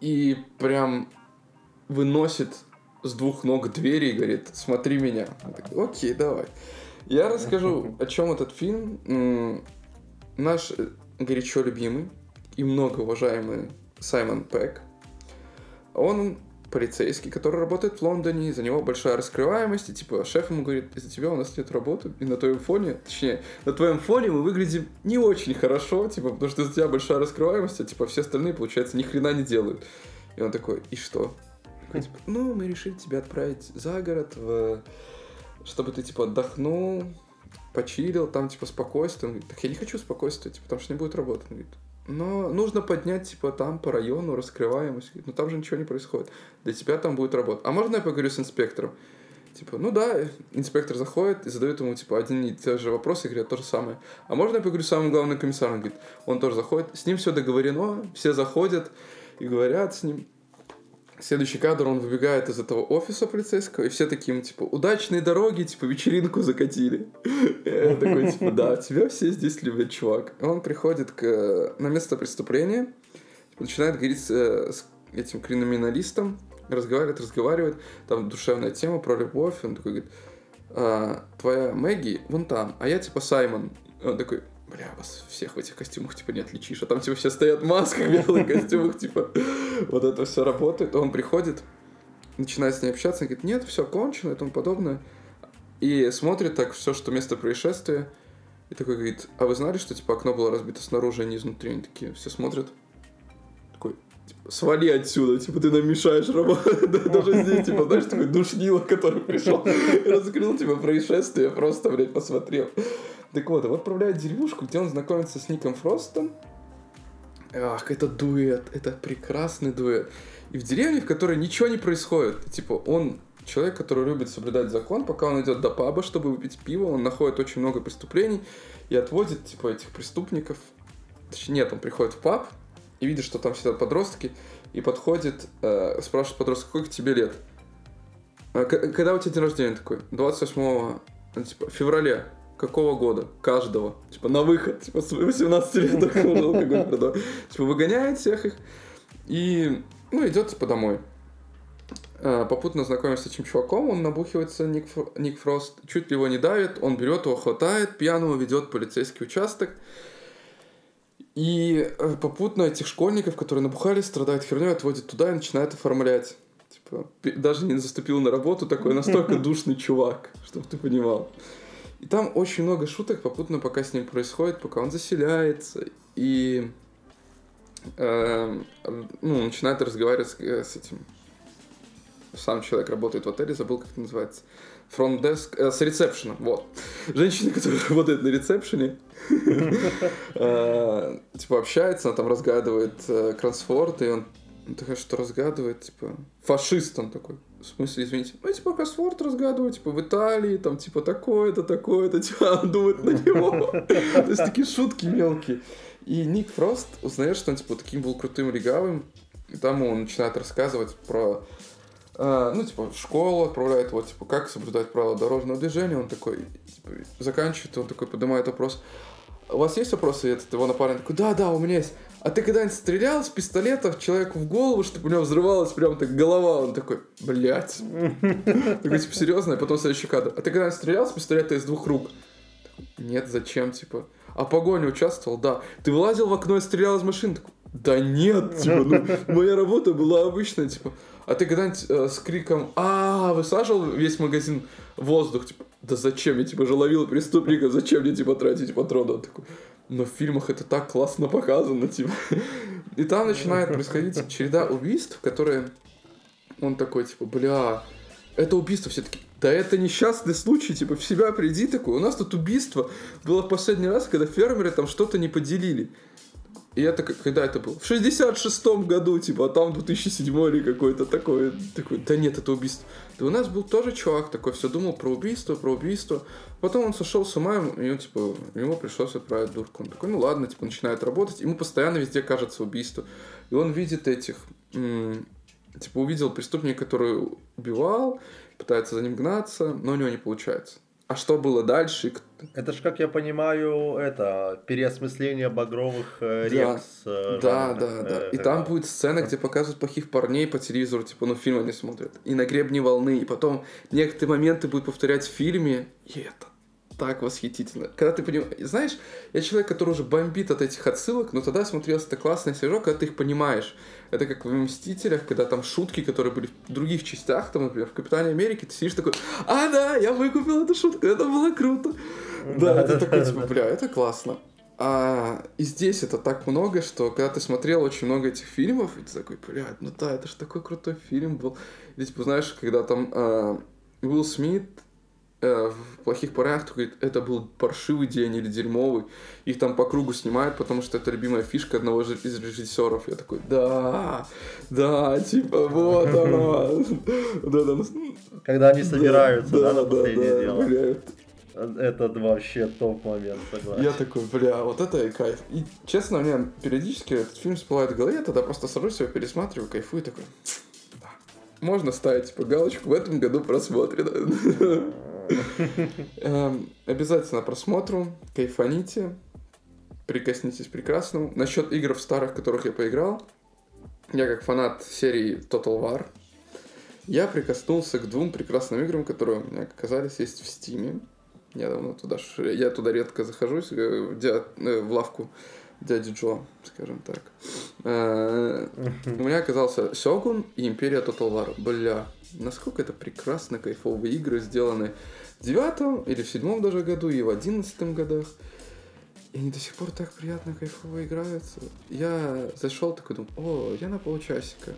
И прям выносит с двух ног двери и говорит, смотри меня. Так, Окей, давай. Я расскажу, о чем этот фильм. Наш э, горячо любимый и много уважаемый Саймон Пэк, он полицейский, который работает в Лондоне, за него большая раскрываемость, и типа шеф ему говорит, из-за тебя у нас нет работы, и на твоем фоне, точнее, на твоем фоне мы выглядим не очень хорошо, типа, потому что из-за тебя большая раскрываемость, а типа все остальные, получается, ни хрена не делают. И он такой, и что? Такой, типа, ну, мы решили тебя отправить за город, в... чтобы ты, типа, отдохнул, почилил, там, типа, спокойствие. Он говорит, так я не хочу спокойствия, типа, потому что не будет работы. Он говорит, но нужно поднять, типа, там по району раскрываемость. Но там же ничего не происходит. Для тебя там будет работа. А можно я поговорю с инспектором? Типа, ну да, инспектор заходит и задает ему, типа, один и те же вопросы, и говорит то же самое. А можно я поговорю с самым главным комиссаром? Он говорит, он тоже заходит, с ним все договорено, все заходят и говорят с ним. Следующий кадр, он выбегает из этого офиса полицейского, и все таким, типа, удачные дороги, типа, вечеринку закатили. *laughs* Я такой, типа, да, тебя все здесь любят, чувак. Он приходит к, на место преступления, начинает говорить с, с этим криминалистом, разговаривает, разговаривает, там душевная тема про любовь, он такой говорит, а, твоя Мэгги вон там, а я, типа, Саймон. Он такой, бля, вас всех в этих костюмах, типа, не отличишь. А там, типа, все стоят в масках, белых костюмах, типа, вот это все работает. Он приходит, начинает с ней общаться, и говорит, нет, все кончено и тому подобное. И смотрит так все, что место происшествия, и такой говорит, а вы знали, что, типа, окно было разбито снаружи, а не изнутри? Они такие, все смотрят. Такой, типа, свали отсюда, типа, ты нам мешаешь работать. *laughs* Даже здесь, типа, знаешь, такой душнило, который пришел раскрыл, типа, происшествие, просто, блядь, посмотрел. Так вот, его отправляют в деревушку, где он знакомится с Ником Фростом. Ах, это дуэт, это прекрасный дуэт. И в деревне, в которой ничего не происходит. Типа, он человек, который любит соблюдать закон, пока он идет до паба, чтобы выпить пиво, он находит очень много преступлений и отводит, типа, этих преступников. Точнее, нет, он приходит в паб и видит, что там сидят подростки, и подходит, э, спрашивает подростка, сколько тебе лет? «А когда у тебя день рождения такой? 28 ну, типа, февраля какого года? Каждого. Типа на выход. Типа с 18 лет можно алкоголь продавать. Типа выгоняет всех их. И, ну, идет типа домой. А, попутно знакомится с этим чуваком, он набухивается, Ник, Фро, Ник Фрост, чуть ли его не давит, он берет его, хватает, пьяного ведет полицейский участок. И э, попутно этих школьников, которые набухались, страдают херней, отводит туда и начинает оформлять. Типа, даже не заступил на работу, такой настолько душный чувак, чтобы ты понимал. И там очень много шуток попутно, пока с ним происходит, пока он заселяется. И э, ну, начинает разговаривать с, с этим. Сам человек работает в отеле, забыл, как это называется. Front desk, э, с ресепшеном, вот. Женщина, *laughs* которая работает на ресепшене, *laughs* э, типа общается, она там разгадывает э, кроссворд, и он такая, что разгадывает, типа, фашист он такой. В смысле, извините, ну, типа, кроссворд разгадываю, типа, в Италии, там, типа, такое-то, такое-то, *laughs* типа, думает на него. То есть, такие шутки мелкие. И Ник Фрост узнает, что он, типа, таким был крутым легавым, и там он начинает рассказывать про Uh, ну, типа, школу отправляет его, типа, как соблюдать правила дорожного движения. Он такой, типа, заканчивает, он такой поднимает вопрос. У вас есть вопросы? И этот его напарник такой, да, да, у меня есть. А ты когда-нибудь стрелял с пистолета человеку в голову, чтобы у него взрывалась прям так голова? Он такой, блядь. Такой, типа, серьезно? И потом следующий кадр. А ты когда-нибудь стрелял с пистолета из двух рук? Нет, зачем, типа? А погоне участвовал? Да. Ты вылазил в окно и стрелял из машины? Такой, да нет, типа, ну, моя работа была обычная, типа. А ты когда-нибудь э, с криком «А, высаживал весь магазин воздух?» Типа, да зачем? Я, типа, же ловил преступника, зачем мне, типа, тратить патроны? Он такой, но в фильмах это так классно показано, типа. И там начинает происходить череда убийств, которые он такой, типа, бля, это убийство все-таки. Да это несчастный случай, типа, в себя приди такой. У нас тут убийство было в последний раз, когда фермеры там что-то не поделили. И это когда это было? В 66-м году, типа, а там 2007 или какой-то такой. Такой, да нет, это убийство. Да у нас был тоже чувак такой, все думал про убийство, про убийство. Потом он сошел с ума, и он, типа, ему пришлось отправить дурку. Он такой, ну ладно, типа, начинает работать. Ему постоянно везде кажется убийство. И он видит этих, типа, увидел преступника, который убивал, пытается за ним гнаться, но у него не получается. А что было дальше? Это ж, как я понимаю, это переосмысление багровых э, да. рек с э, Да, да, да. Э, и там будет сцена, где показывают плохих парней по телевизору, типа, ну, фильм они смотрят. И на гребне волны. И потом некоторые моменты будут повторять в фильме. И это так восхитительно. Когда ты понимаешь... Знаешь, я человек, который уже бомбит от этих отсылок, но тогда смотрелся это классный свежо, когда ты их понимаешь. Это как в «Мстителях», когда там шутки, которые были в других частях, там, например, в «Капитане Америки», ты сидишь такой, а, да, я выкупил эту шутку, это было круто. Да, это такой, типа, бля, это классно. А, и здесь это так много, что когда ты смотрел очень много этих фильмов, и ты такой, блядь, ну да, это же такой крутой фильм был. И типа, знаешь, когда там э, Уилл Смит э, в плохих парах, говорит, это был паршивый день или дерьмовый. Их там по кругу снимают, потому что это любимая фишка одного из режиссеров. Я такой, да, да, типа, вот оно. *laughs* Когда они собираются, да, на последнее дело. Это вообще топ-момент, согласен. Я такой, бля, вот это и кайф. И, честно, мне периодически этот фильм всплывает в голове, я тогда просто сажусь его пересматриваю, кайфую, такой. Можно ставить, типа, галочку в этом году просмотрено. *laughs* Эм, обязательно просмотру, кайфаните, прикоснитесь прекрасному. Насчет игр в старых, которых я поиграл, я как фанат серии Total War, я прикоснулся к двум прекрасным играм, которые у меня оказались есть в Стиме. Я давно туда, я туда редко захожусь, э, в, дя, э, в лавку дяди Джо, скажем так. Э, у меня оказался Сёгун и Империя Total War. Бля, насколько это прекрасно, кайфовые игры, сделаны в девятом или в седьмом даже году, и в одиннадцатом годах. И они до сих пор так приятно, кайфово играются. Я зашел такой, думаю, о, я на полчасика.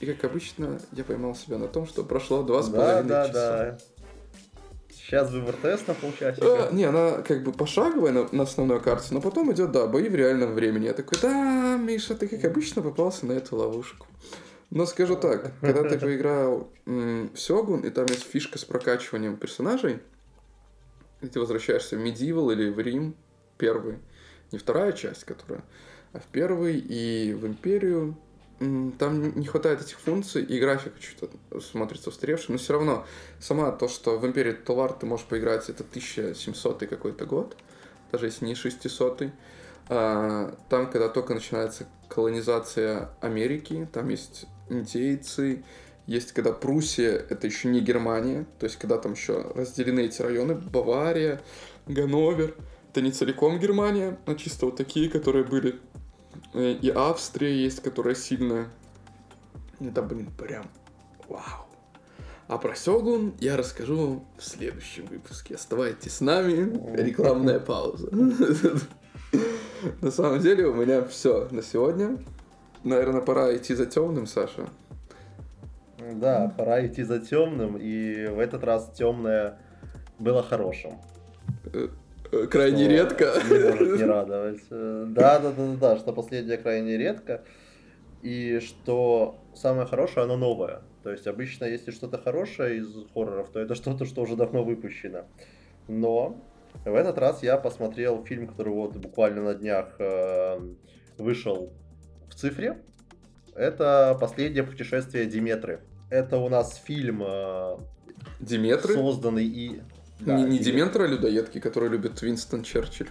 И как обычно, я поймал себя на том, что прошло два с половиной да, часа. Да. Сейчас выбор тест на полчасика. А, не, она как бы пошаговая на, на основной карте, но потом идет, да, бои в реальном времени. Я такой, да, Миша, ты как обычно попался на эту ловушку. Но скажу так, *laughs* когда ты поиграл в Сёгун, и там есть фишка с прокачиванием персонажей, и ты возвращаешься в Medieval или в Рим, первый, не вторая часть, которая, а в первый и в Империю, там не хватает этих функций, и графика что-то смотрится устаревшим, но все равно сама то, что в Империи Товар ты можешь поиграть, это 1700 какой-то год, даже если не 600 а, Там, когда только начинается колонизация Америки, там есть индейцы, есть когда Пруссия, это еще не Германия, то есть когда там еще разделены эти районы, Бавария, Ганновер, это не целиком Германия, а чисто вот такие, которые были Э, и Австрия есть, которая сильная. Это, блин, прям вау. А про Сёгун я расскажу в следующем выпуске. Оставайтесь с нами. Рекламная пауза. *laughs* На самом деле у меня все на сегодня. Наверное, пора идти за темным, Саша. Да, пора идти за темным, и в этот раз темное было хорошим. Э, крайне редко. Не может не радовать. Да, да, да, да, да, что последнее крайне редко. И что самое хорошее, оно новое. То есть обычно, если что-то хорошее из хорроров, то это что-то, что уже давно выпущено. Но в этот раз я посмотрел фильм, который вот буквально на днях э, вышел в цифре. Это «Последнее путешествие Диметры». Это у нас фильм... Э, Диметры? Созданный и... Да, не, не Дементора людоедки, который любит Винстон Черчилль.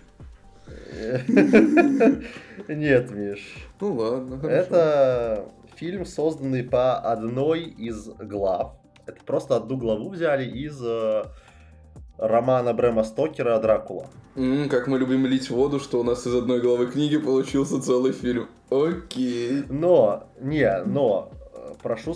*laughs* Нет, Миш. Ну ладно. Это фильм, созданный по одной из глав. Это просто одну главу взяли из э, романа Брэма Стокера «Дракула». Mm, как мы любим лить воду, что у нас из одной главы книги получился целый фильм. Окей. Но, не, но, э, прошу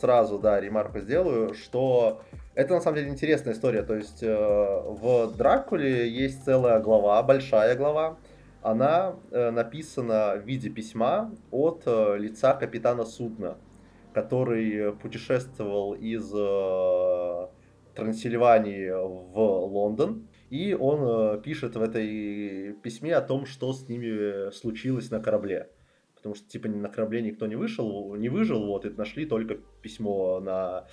сразу, да, ремарку сделаю, что это на самом деле интересная история. То есть э, в Дракуле есть целая глава, большая глава. Она э, написана в виде письма от э, лица капитана судна, который путешествовал из э, Трансильвании в Лондон. И он э, пишет в этой письме о том, что с ними случилось на корабле. Потому что, типа, на корабле никто не вышел, не выжил, вот, и нашли только письмо на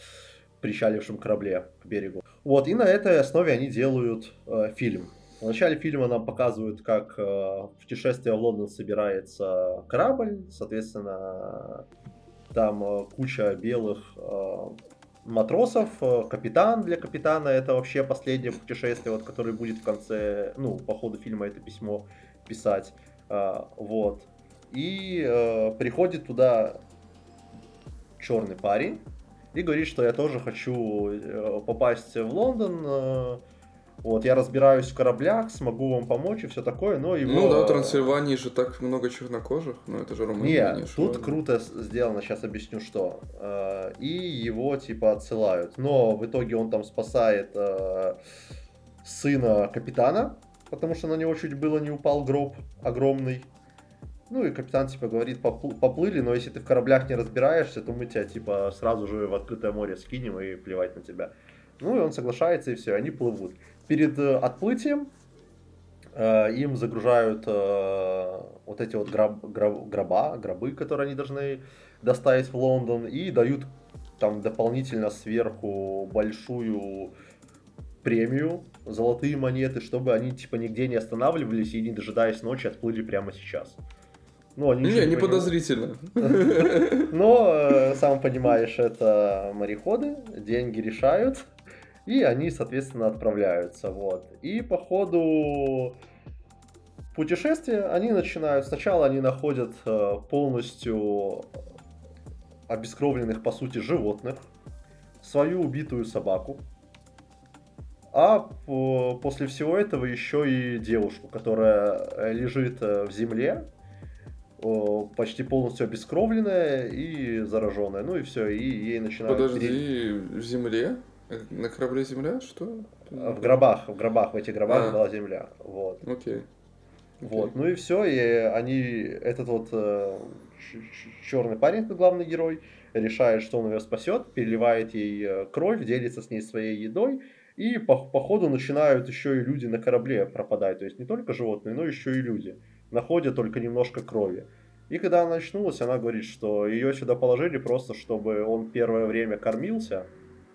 причалившем корабле к берегу. Вот, и на этой основе они делают э, фильм. В начале фильма нам показывают, как э, в путешествие в Лондон собирается корабль, соответственно, там э, куча белых э, матросов, э, капитан для капитана, это вообще последнее путешествие, вот, которое будет в конце, ну, по ходу фильма это письмо писать, э, вот. И э, приходит туда черный парень, и говорит, что я тоже хочу попасть в Лондон, вот, я разбираюсь в кораблях, смогу вам помочь и все такое, но его... Ну да, в Трансильвании же так много чернокожих, но это же Румыния. Не, тут круто сделано, сейчас объясню, что. Э, и его, типа, отсылают. Но в итоге он там спасает э, сына капитана, потому что на него чуть было не упал гроб огромный. Ну и капитан, типа, говорит, поплыли, но если ты в кораблях не разбираешься, то мы тебя, типа, сразу же в открытое море скинем и плевать на тебя. Ну и он соглашается, и все, они плывут. Перед э, отплытием э, им загружают э, вот эти вот гроб, гроб, гроба, гробы, которые они должны доставить в Лондон, и дают там дополнительно сверху большую премию, золотые монеты, чтобы они типа нигде не останавливались и не дожидаясь ночи отплыли прямо сейчас. Ну, они не, не подозрительно. *laughs* Но, сам понимаешь, это мореходы, деньги решают, и они, соответственно, отправляются. Вот. И по ходу путешествия они начинают... Сначала они находят э, полностью обескровленных, по сути, животных, свою убитую собаку, а после всего этого еще и девушку, которая лежит э, в земле, почти полностью обескровленная и зараженная. Ну и все, и ей начинают... Подожди, в земле? На корабле земля? Что? В гробах, в гробах, в этих гробах а. была земля. Вот. Окей. Вот, ну и все, и они, этот вот э, черный парень, главный герой, решает, что он ее спасет, переливает ей э, кровь, делится с ней своей едой, и по, по ходу начинают еще и люди на корабле пропадать, то есть не только животные, но еще и люди находят только немножко крови. И когда она очнулась, она говорит, что ее сюда положили просто, чтобы он первое время кормился,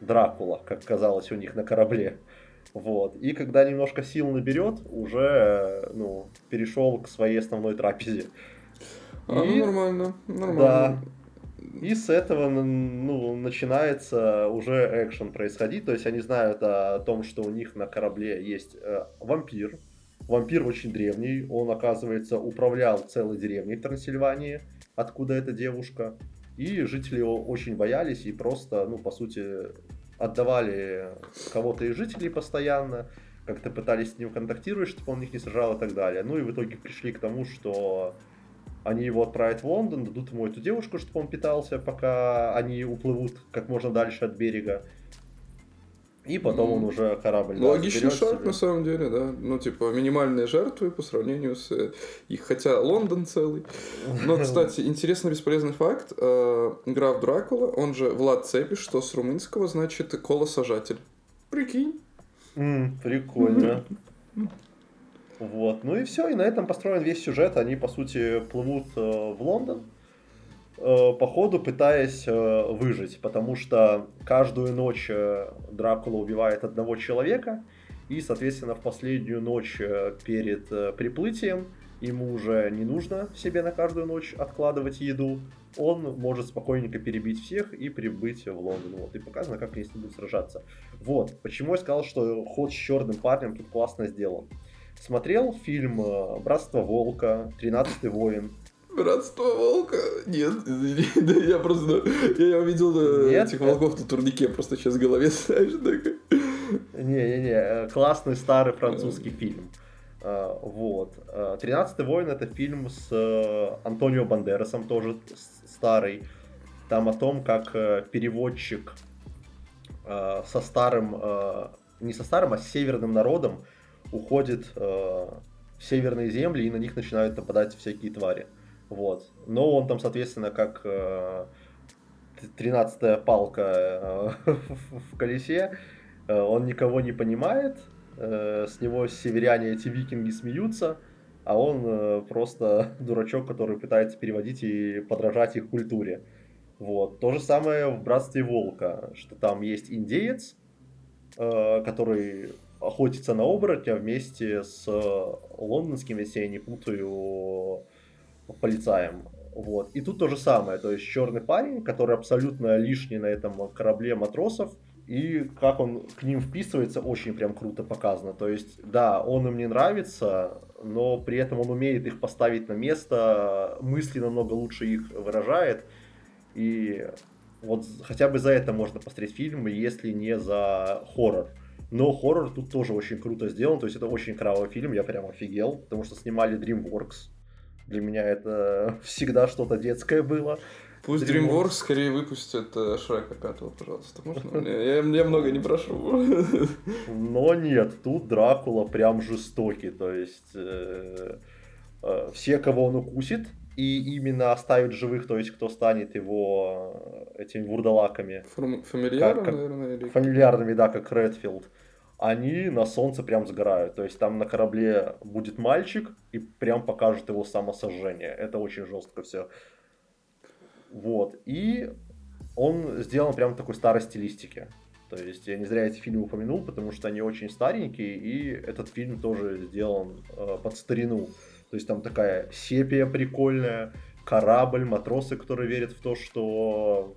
Дракула, как казалось у них на корабле. Вот. И когда немножко сил наберет, уже ну, перешел к своей основной трапезе. А, и... ну, нормально, нормально. Да. И с этого ну, начинается уже экшен происходить. То есть они знают о том, что у них на корабле есть э, вампир, Вампир очень древний, он, оказывается, управлял целой деревней в Трансильвании, откуда эта девушка. И жители его очень боялись и просто, ну, по сути, отдавали кого-то из жителей постоянно, как-то пытались с ним контактировать, чтобы он их не сажал и так далее. Ну и в итоге пришли к тому, что они его отправят в Лондон, дадут ему эту девушку, чтобы он питался, пока они уплывут как можно дальше от берега. И потом mm. он уже корабль. Логичный да, шаг, себе. на самом деле, да. Ну, типа, минимальные жертвы по сравнению с э, их, хотя Лондон целый. Но, кстати, *laughs* интересный бесполезный факт. Э, граф Дракула, он же Влад Цепи, что с румынского значит колосажатель. Прикинь. Mm, прикольно. Вот. Ну и все, и на этом построен весь сюжет. Они, по сути, плывут э, в Лондон. Э, по ходу пытаясь э, выжить, потому что каждую ночь э, Дракула убивает одного человека, и, соответственно, в последнюю ночь перед приплытием ему уже не нужно себе на каждую ночь откладывать еду, он может спокойненько перебить всех и прибыть в Лондон. Вот, и показано, как они с ним будут сражаться. Вот, почему я сказал, что ход с черным парнем тут классно сделан. Смотрел фильм «Братство Волка», «Тринадцатый воин», Братство волка? Нет, извини, *laughs* да я просто, я увидел э, Нет, этих волков на турнике, просто сейчас в голове, *laughs* знаешь, так. Не-не-не, э, классный старый французский фильм. Э, вот. «Тринадцатый воин» — это фильм с Антонио Бандерасом, тоже старый. Там о том, как переводчик со старым, не со старым, а с северным народом уходит в северные земли, и на них начинают нападать всякие твари. Вот. Но он там, соответственно, как э, 13-я палка э, *laughs* в колесе, э, он никого не понимает, э, с него северяне эти викинги смеются, а он э, просто *laughs* дурачок, который пытается переводить и подражать их культуре. Вот. То же самое в Братстве Волка, что там есть индеец, э, который охотится на оборотня вместе с лондонским, если я не путаю, полицаем. Вот. И тут то же самое, то есть черный парень, который абсолютно лишний на этом корабле матросов, и как он к ним вписывается, очень прям круто показано. То есть, да, он им не нравится, но при этом он умеет их поставить на место, мысли намного лучше их выражает. И вот хотя бы за это можно посмотреть фильм, если не за хоррор. Но хоррор тут тоже очень круто сделан, то есть это очень кровавый фильм, я прям офигел, потому что снимали DreamWorks. Для меня это *laughs* всегда что-то детское было. Пусть DreamWorks, DreamWorks скорее выпустит э, Шрека пятого, пожалуйста. Можно? Я, я много не прошу. *laughs* Но нет, тут Дракула прям жестокий. То есть э, э, все, кого он укусит, и именно оставит живых, то есть кто станет его э, этими вурдалаками. Фамильярами, наверное? Или... Фамильярными, да, как Редфилд. Они на солнце прям сгорают. То есть там на корабле будет мальчик и прям покажет его самосожжение. Это очень жестко все. Вот. И он сделан прям такой старой стилистике. То есть я не зря эти фильмы упомянул, потому что они очень старенькие, и этот фильм тоже сделан э, под старину. То есть там такая сепия прикольная, корабль, матросы, которые верят в то, что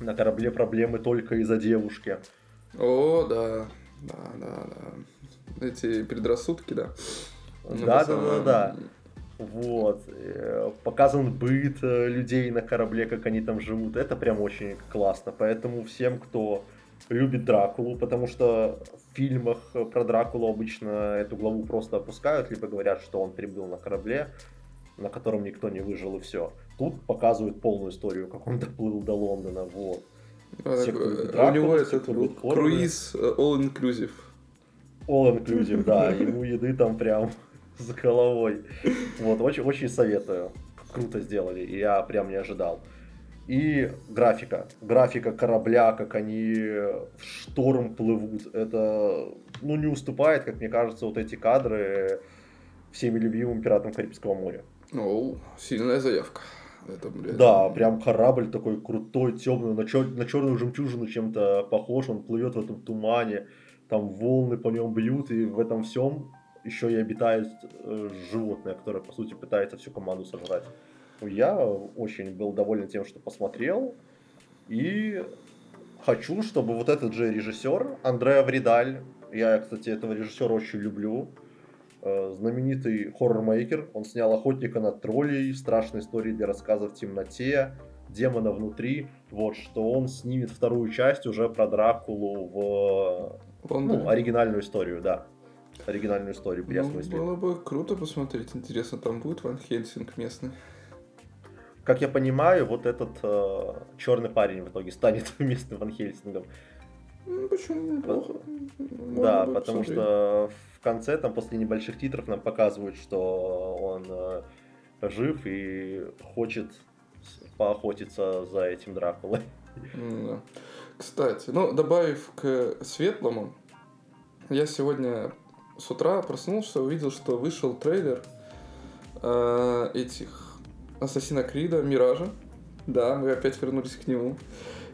на корабле проблемы только из-за девушки. О, да, да, да, да. Эти предрассудки, да. Да, да, да, да. Вот. Э, показан быт э, людей на корабле, как они там живут. Это прям очень классно. Поэтому всем, кто любит Дракулу, потому что в фильмах про Дракулу обычно эту главу просто опускают, либо говорят, что он прибыл на корабле, на котором никто не выжил и все. Тут показывают полную историю, как он доплыл до Лондона, вот. А, все, Дракулу, у него этот круиз э, all inclusive. All inclusive, да, ему еды там прям *laughs* за головой. Вот, очень, очень советую. Круто сделали, и я прям не ожидал. И графика. Графика корабля, как они в шторм плывут, это ну, не уступает, как мне кажется, вот эти кадры всеми любимым пиратам Карибского моря. Оу, сильная заявка. Это, блядь. Да, прям корабль такой крутой, темный, на, чер... на черную жемчужину чем-то похож, он плывет в этом тумане, там волны по нем бьют, и в этом всем еще и обитает э, животное, которое, по сути, пытается всю команду сожрать я очень был доволен тем, что посмотрел. И хочу, чтобы вот этот же режиссер, Андреа Вридаль, я, кстати, этого режиссера очень люблю, знаменитый хоррор-мейкер, он снял «Охотника на троллей», «Страшные истории для рассказа в темноте», «Демона внутри», вот, что он снимет вторую часть уже про Дракулу в ну, оригинальную историю, да. Оригинальную историю, ну, Было бы круто посмотреть, интересно, там будет Ван Хельсинг местный как я понимаю, вот этот э, черный парень в итоге станет *laughs* местным Ван Хельсингом. Ну, почему неплохо? да, потому посмотреть. что в конце, там, после небольших титров нам показывают, что он э, жив и хочет поохотиться за этим Дракулой. Кстати, ну, добавив к светлому, я сегодня с утра проснулся, увидел, что вышел трейлер э, этих Ассасина Крида, Миража. Да, мы опять вернулись к нему.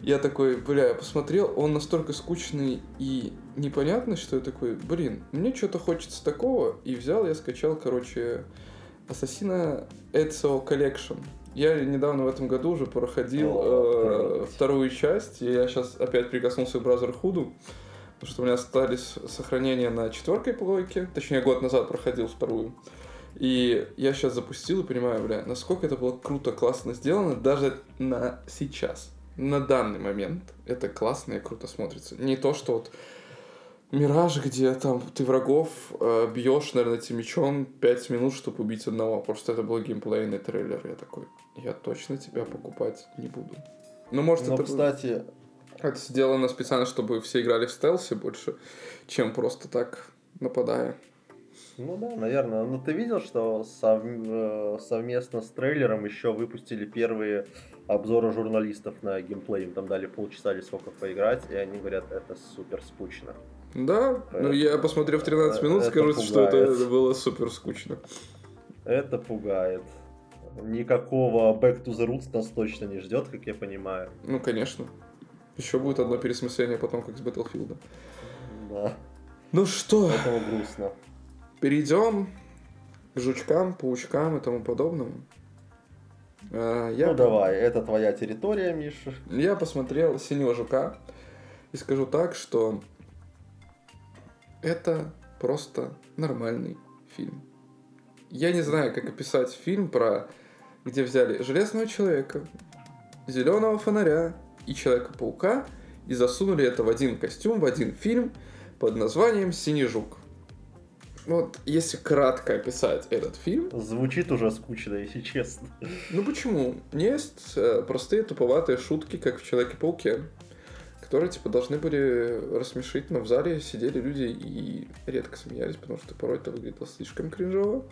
Я такой, бля, я посмотрел, он настолько скучный и непонятный, что я такой, блин, мне что-то хочется такого. И взял, я скачал, короче, Ассасина Ezio Collection. Я недавно в этом году уже проходил О, э, вторую часть, и я сейчас опять прикоснулся к Brotherhood, потому что у меня остались сохранения на четвертой плойке, точнее год назад проходил вторую. И я сейчас запустил и понимаю, бля, насколько это было круто, классно сделано, даже на сейчас, на данный момент. Это классно и круто смотрится. Не то, что вот Мираж, где там ты врагов э, бьешь, наверное, этим мечом 5 минут, чтобы убить одного. Просто это был геймплейный трейлер. Я такой, я точно тебя покупать не буду. Ну, может, Но, это... кстати... Это сделано специально, чтобы все играли в стелсе больше, чем просто так нападая. Ну да, наверное. Но ты видел, что сов... Э, совместно с трейлером еще выпустили первые обзоры журналистов на геймплей. Им там дали полчаса или сколько поиграть, и они говорят, это супер скучно. Да, это... ну я посмотрев 13 минут, это скажу, пугает. что это было супер скучно. Это пугает. Никакого Back to the Roots нас точно не ждет, как я понимаю. Ну, конечно. Еще будет одно пересмысление потом, как с Battlefield. Да. Ну что? Поэтому грустно. Перейдем к жучкам, паучкам и тому подобному. А, я... Ну давай, это твоя территория, Миша. Я посмотрел «Синего жука» и скажу так, что это просто нормальный фильм. Я не знаю, как описать фильм про где взяли Железного Человека, Зеленого Фонаря и Человека-паука и засунули это в один костюм, в один фильм – под названием «Синий жук». Вот, если кратко описать этот фильм... Звучит уже скучно, если честно. Ну почему? Есть э, простые туповатые шутки, как в Человеке-пауке, которые, типа, должны были рассмешить, но в зале сидели люди и редко смеялись, потому что порой это выглядело слишком кринжово.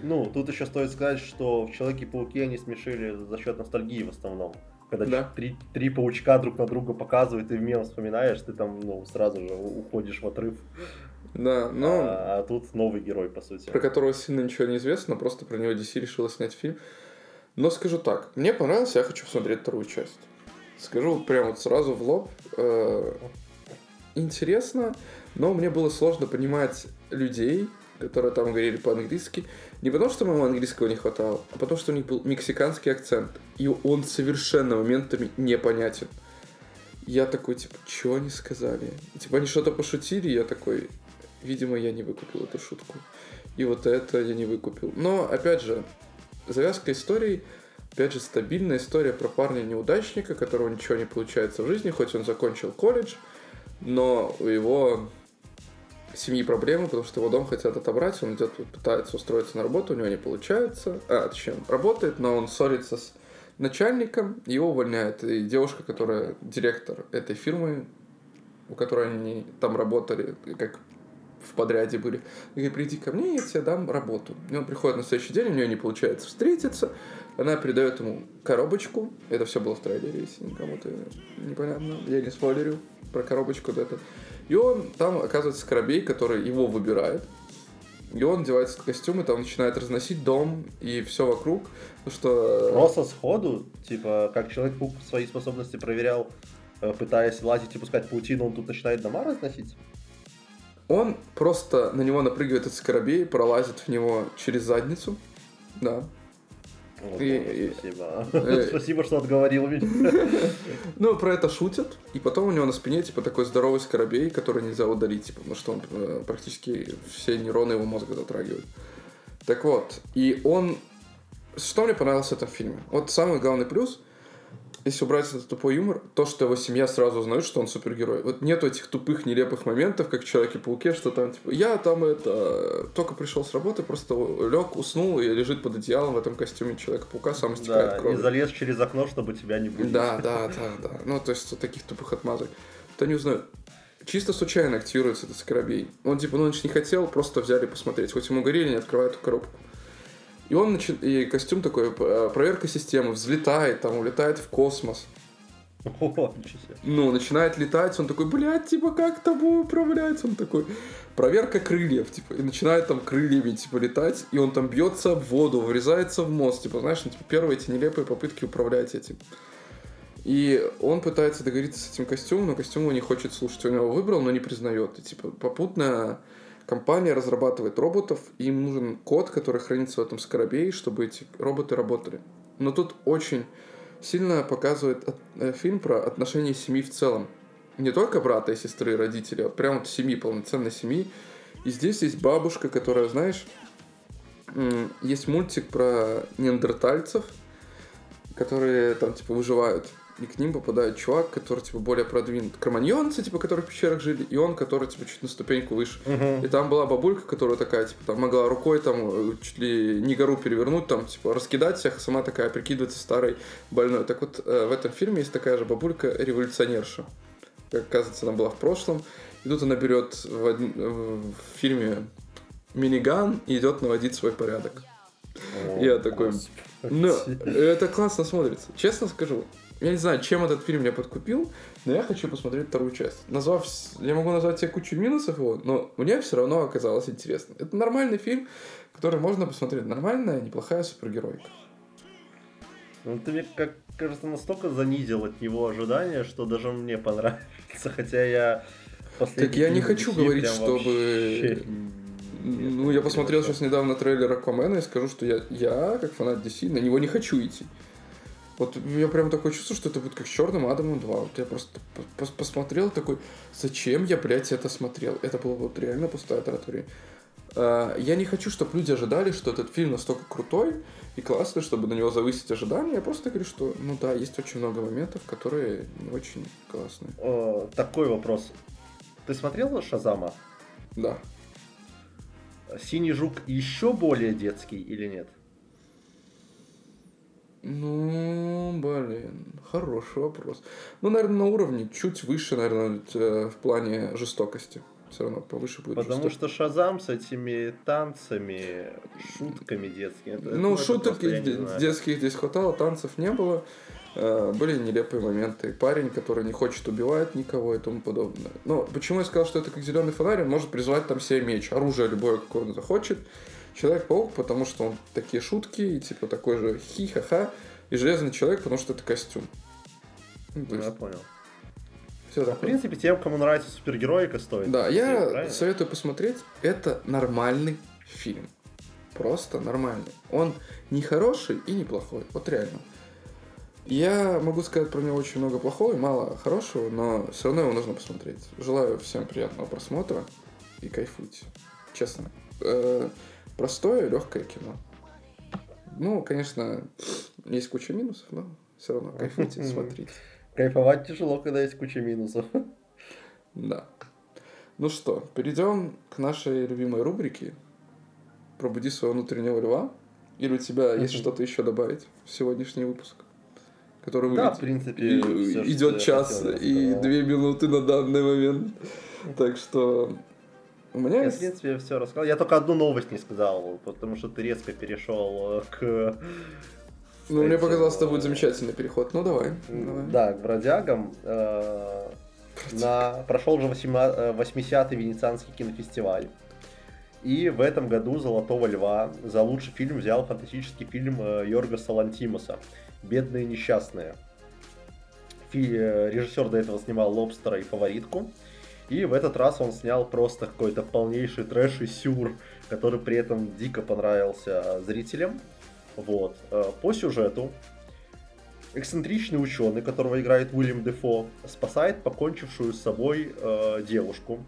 Ну, тут еще стоит сказать, что в Человеке-пауке они смешили за счет ностальгии в основном. Когда Да. три, три паучка друг на друга показывают, и в мем вспоминаешь, ты там ну, сразу же уходишь в отрыв. Да, но А, а тут новый герой, по сути. про которого сильно ничего не известно, просто про него DC решила снять фильм. Но скажу так, мне понравился, я хочу посмотреть вторую часть. Скажу прямо вот сразу в лоб. э, интересно, но мне было сложно понимать людей, которые там говорили по-английски. Не потому, что моему английского не хватало, а потому, что у них был мексиканский акцент. И он совершенно моментами непонятен. Я такой, типа, что они сказали? И, типа, они что-то пошутили, я такой, видимо, я не выкупил эту шутку. И вот это я не выкупил. Но, опять же, завязка истории, опять же, стабильная история про парня-неудачника, которого ничего не получается в жизни, хоть он закончил колледж, но у его семьи проблемы, потому что его дом хотят отобрать, он идет, пытается устроиться на работу, у него не получается, а, точнее, он работает, но он ссорится с начальником, его увольняют, и девушка, которая директор этой фирмы, у которой они там работали, как в подряде были, говорит, приди ко мне, я тебе дам работу. И он приходит на следующий день, у нее не получается встретиться, она передает ему коробочку, это все было в трейлере, если кому-то непонятно, я не спойлерю про коробочку вот это. И он там оказывается Скоробей, который его выбирает. И он одевается в костюм и там начинает разносить дом и все вокруг. Что... Просто сходу, типа, как Человек-паук свои способности проверял, э, пытаясь лазить и пускать паутину, он тут начинает дома разносить? Он просто на него напрыгивает этот скоробей, пролазит в него через задницу. Да. Вот, И- ну, и- спасибо. э, *laughs* Спасибо, что отговорил меня. *laughs* Ну, про это шутят. И потом у него на спине, типа, такой здоровый скоробей, который нельзя удалить, типа, потому что он э, практически все нейроны его мозга затрагивает. Так вот, и он... Что мне понравилось в этом фильме? Вот самый главный плюс, если убрать этот тупой юмор, то, что его семья сразу узнает, что он супергерой. Вот нету этих тупых, нелепых моментов, как в Человеке-пауке, что там, типа, я там это... Только пришел с работы, просто лег, уснул и лежит под одеялом в этом костюме Человека-паука, сам истекает Да, и кровью. залез через окно, чтобы тебя не будить. Да, да, да, да. Ну, то есть вот таких тупых отмазок. Вот они узнают. Чисто случайно активируется этот скоробей. Он типа, ну он же не хотел, просто взяли посмотреть. Хоть ему говорили, не открывают эту коробку. И он начи- и костюм такой, э, проверка системы, взлетает, там, улетает в космос. О. Ну, начинает летать, он такой, блядь, типа, как тобой управлять? Он такой, проверка крыльев, типа, и начинает там крыльями, типа, летать, и он там бьется в воду, врезается в мост, типа, знаешь, ну, типа, первые эти нелепые попытки управлять этим. И он пытается договориться с этим костюмом, но костюм его не хочет слушать. Он его выбрал, но не признает. И, типа, попутно компания разрабатывает роботов, и им нужен код, который хранится в этом скоробее, чтобы эти роботы работали. Но тут очень сильно показывает э, фильм про отношения семьи в целом. Не только брата и сестры, и родителей, а прям вот семьи, полноценной семьи. И здесь есть бабушка, которая, знаешь, есть мультик про неандертальцев, которые там, типа, выживают. И к ним попадает чувак, который, типа, более продвинут. Кроманьонцы, типа, которые в пещерах жили, и он, который, типа, чуть на ступеньку выше. И там была бабулька, которая такая, типа, там могла рукой там э, чуть ли не гору перевернуть, там, типа, раскидать всех, сама такая прикидывается старой больной. Так вот, э, в этом фильме есть такая же бабулька, революционерша. Как оказывается, она была в прошлом. И тут она берет в, од- в фильме миниган и идет наводить свой порядок. О, Я такой, господи. Ну, это классно смотрится. Честно скажу, я не знаю, чем этот фильм меня подкупил, но я хочу посмотреть вторую часть. Назвав, я могу назвать тебе кучу минусов его, но мне все равно оказалось интересно. Это нормальный фильм, который можно посмотреть. Нормальная, неплохая супергеройка. Ну, ты мне, как кажется, настолько занизил от него ожидания, что даже мне понравится. Хотя я Так я не хочу говорить, чтобы- вообще Ну, я посмотрел сейчас недавно трейлер Аквамена и скажу, что я, я, как фанат DC, на него не хочу идти. Вот я прям такое чувство, что это будет как с Черным Адамом 2. Вот я просто пос- посмотрел такой, зачем я, блядь, это смотрел? Это было вот реально пустая трата времени. А, Я не хочу, чтобы люди ожидали, что этот фильм настолько крутой и классный, чтобы на него завысить ожидания. Я просто говорю, что, ну да, есть очень много моментов, которые не очень классные. Э, Такой вопрос. Ты смотрел Шазама? Да. Синий жук еще более детский или нет? Ну, блин, хороший вопрос. Ну, наверное, на уровне чуть выше, наверное, э, в плане жестокости. Все равно повыше будет Потому жесток- что Шазам с этими танцами, шутками детскими. это- Ну, это шуток просто детских здесь хватало, танцев не было. Э, Были нелепые моменты. Парень, который не хочет убивать никого и тому подобное. Но почему я сказал, что это как зеленый фонарь, он может призвать там себе меч, оружие любое, какое он захочет. Человек-паук, потому что он такие шутки, и типа такой же хи-ха-ха. И железный человек, потому что это костюм. Ну, Ну, я есть, понял. всё В такое. принципе, тем, кому нравится супергероика, стоит. Да, я правильно? советую посмотреть. Это нормальный фильм. Просто нормальный. Он не хороший и не плохой. Вот реально. Я могу сказать про него очень много плохого и мало хорошего, но все равно его нужно посмотреть. Желаю всем приятного просмотра и кайфуйте. Честно. Э, Простое, легкое кино. Ну, конечно, есть куча минусов, но все равно *laughs* кайфуйте, смотрите. Кайфовать тяжело, когда есть куча минусов. Да. Ну что, перейдем к нашей любимой рубрике «Пробуди своего внутреннего льва». Или у тебя есть что-то еще добавить в сегодняшний выпуск? Который Да, в принципе, и- что идет час хотел, и две минуты на данный момент. Так что у меня Я, в принципе, все рассказал. Я только одну новость не сказал, потому что ты резко перешел э, к... Ну, мне кстати, показалось, это будет э, замечательный переход. Ну, давай. давай. Да, к бродягам. Э, На... Прошел же 80-й Венецианский кинофестиваль. И в этом году «Золотого льва» за лучший фильм взял фантастический фильм э, Йоргаса Лантимуса «Бедные несчастные». Фи- э, Режиссер до этого снимал «Лобстера» и «Фаворитку». И в этот раз он снял просто какой-то полнейший трэш и сюр, который при этом дико понравился зрителям. Вот. Э, По сюжету эксцентричный ученый, которого играет Уильям Дефо, спасает покончившую с собой э, девушку.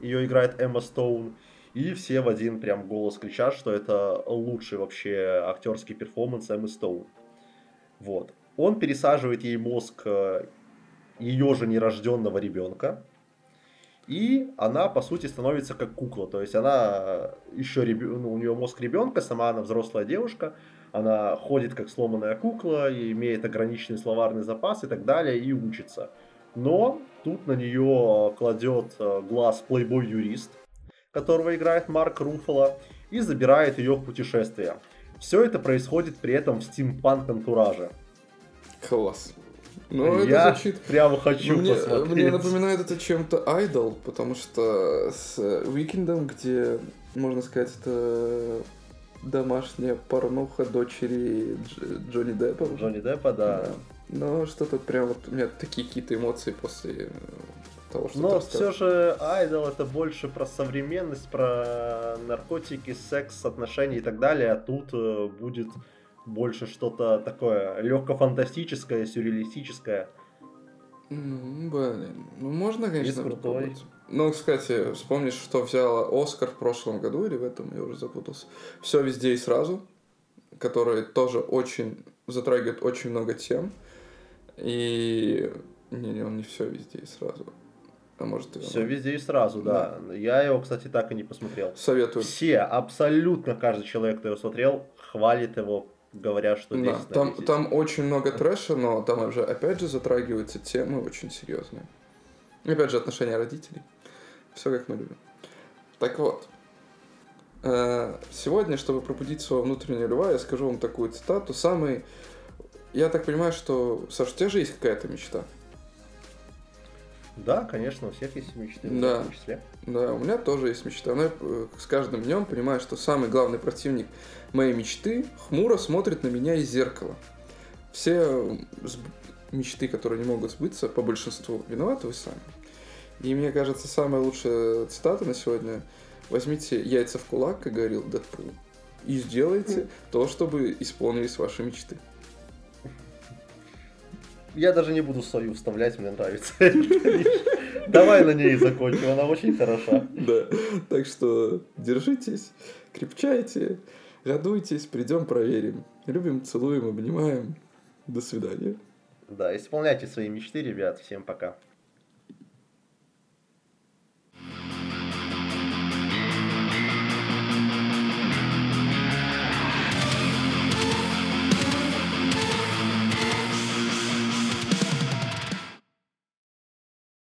Ее играет Эмма Стоун. И все в один прям голос кричат, что это лучший вообще актерский перформанс Эммы Стоун. Вот. Он пересаживает ей мозг э, ее же нерожденного ребенка. И она, по сути, становится как кукла. То есть она еще ребё- ну, у нее мозг ребенка, сама она взрослая девушка. Она ходит как сломанная кукла, и имеет ограниченный словарный запас и так далее, и учится. Но тут на нее кладет э, глаз плейбой-юрист, которого играет Марк Руффало, и забирает ее в путешествие. Все это происходит при этом в стимпанк-антураже. Класс. Ну, это Я звучит... прямо хочу мне, посмотреть. мне напоминает это чем-то Idol, потому что с Уикендом, где, можно сказать, это домашняя порнуха дочери Дж- Джонни Деппа. Джонни Деппа, да. Но что-то прям вот у меня такие какие-то эмоции после э, того, что Но все же Айдол это больше про современность, про наркотики, секс, отношения и так далее. А тут э, будет больше что-то такое легко-фантастическое, сюрреалистическое. М, Блин, ну можно, конечно, крутой. попробовать. Ну, кстати, вспомнишь, что взяла Оскар в прошлом году или в этом, я уже запутался. Все везде и сразу, который тоже очень затрагивает очень много тем. И не, не, он не все везде и сразу. А может и. Все везде и сразу, да. Я его, кстати, так и не посмотрел. Советую. Все, абсолютно каждый человек, кто его смотрел, хвалит его, говоря, что Да, 10 на там, 10. там очень много *laughs* трэша, но там уже, опять же, затрагиваются темы очень серьезные. Опять же, отношения родителей. Все как мы любим. Так вот. э, Сегодня, чтобы пробудить своего внутреннего льва, я скажу вам такую цитату. Самый... Я так понимаю, что, Саш, у тебя же есть какая-то мечта? Да, конечно, у всех есть мечты, в Да. том числе. Да, у меня тоже есть мечта. Но я э, с каждым днем понимаю, что самый главный противник моей мечты хмуро смотрит на меня из зеркала. Все э, мечты, которые не могут сбыться, по большинству виноваты вы сами. И мне кажется, самая лучшая цитата на сегодня возьмите яйца в кулак, как говорил Дэдпул, и сделайте то, чтобы исполнились ваши мечты. Я даже не буду свою вставлять, мне нравится. *laughs* Давай на ней закончим, она очень хороша. Да. Так что держитесь, крепчайте, радуйтесь, придем проверим. Любим, целуем, обнимаем. До свидания. Да, исполняйте свои мечты, ребят. Всем пока.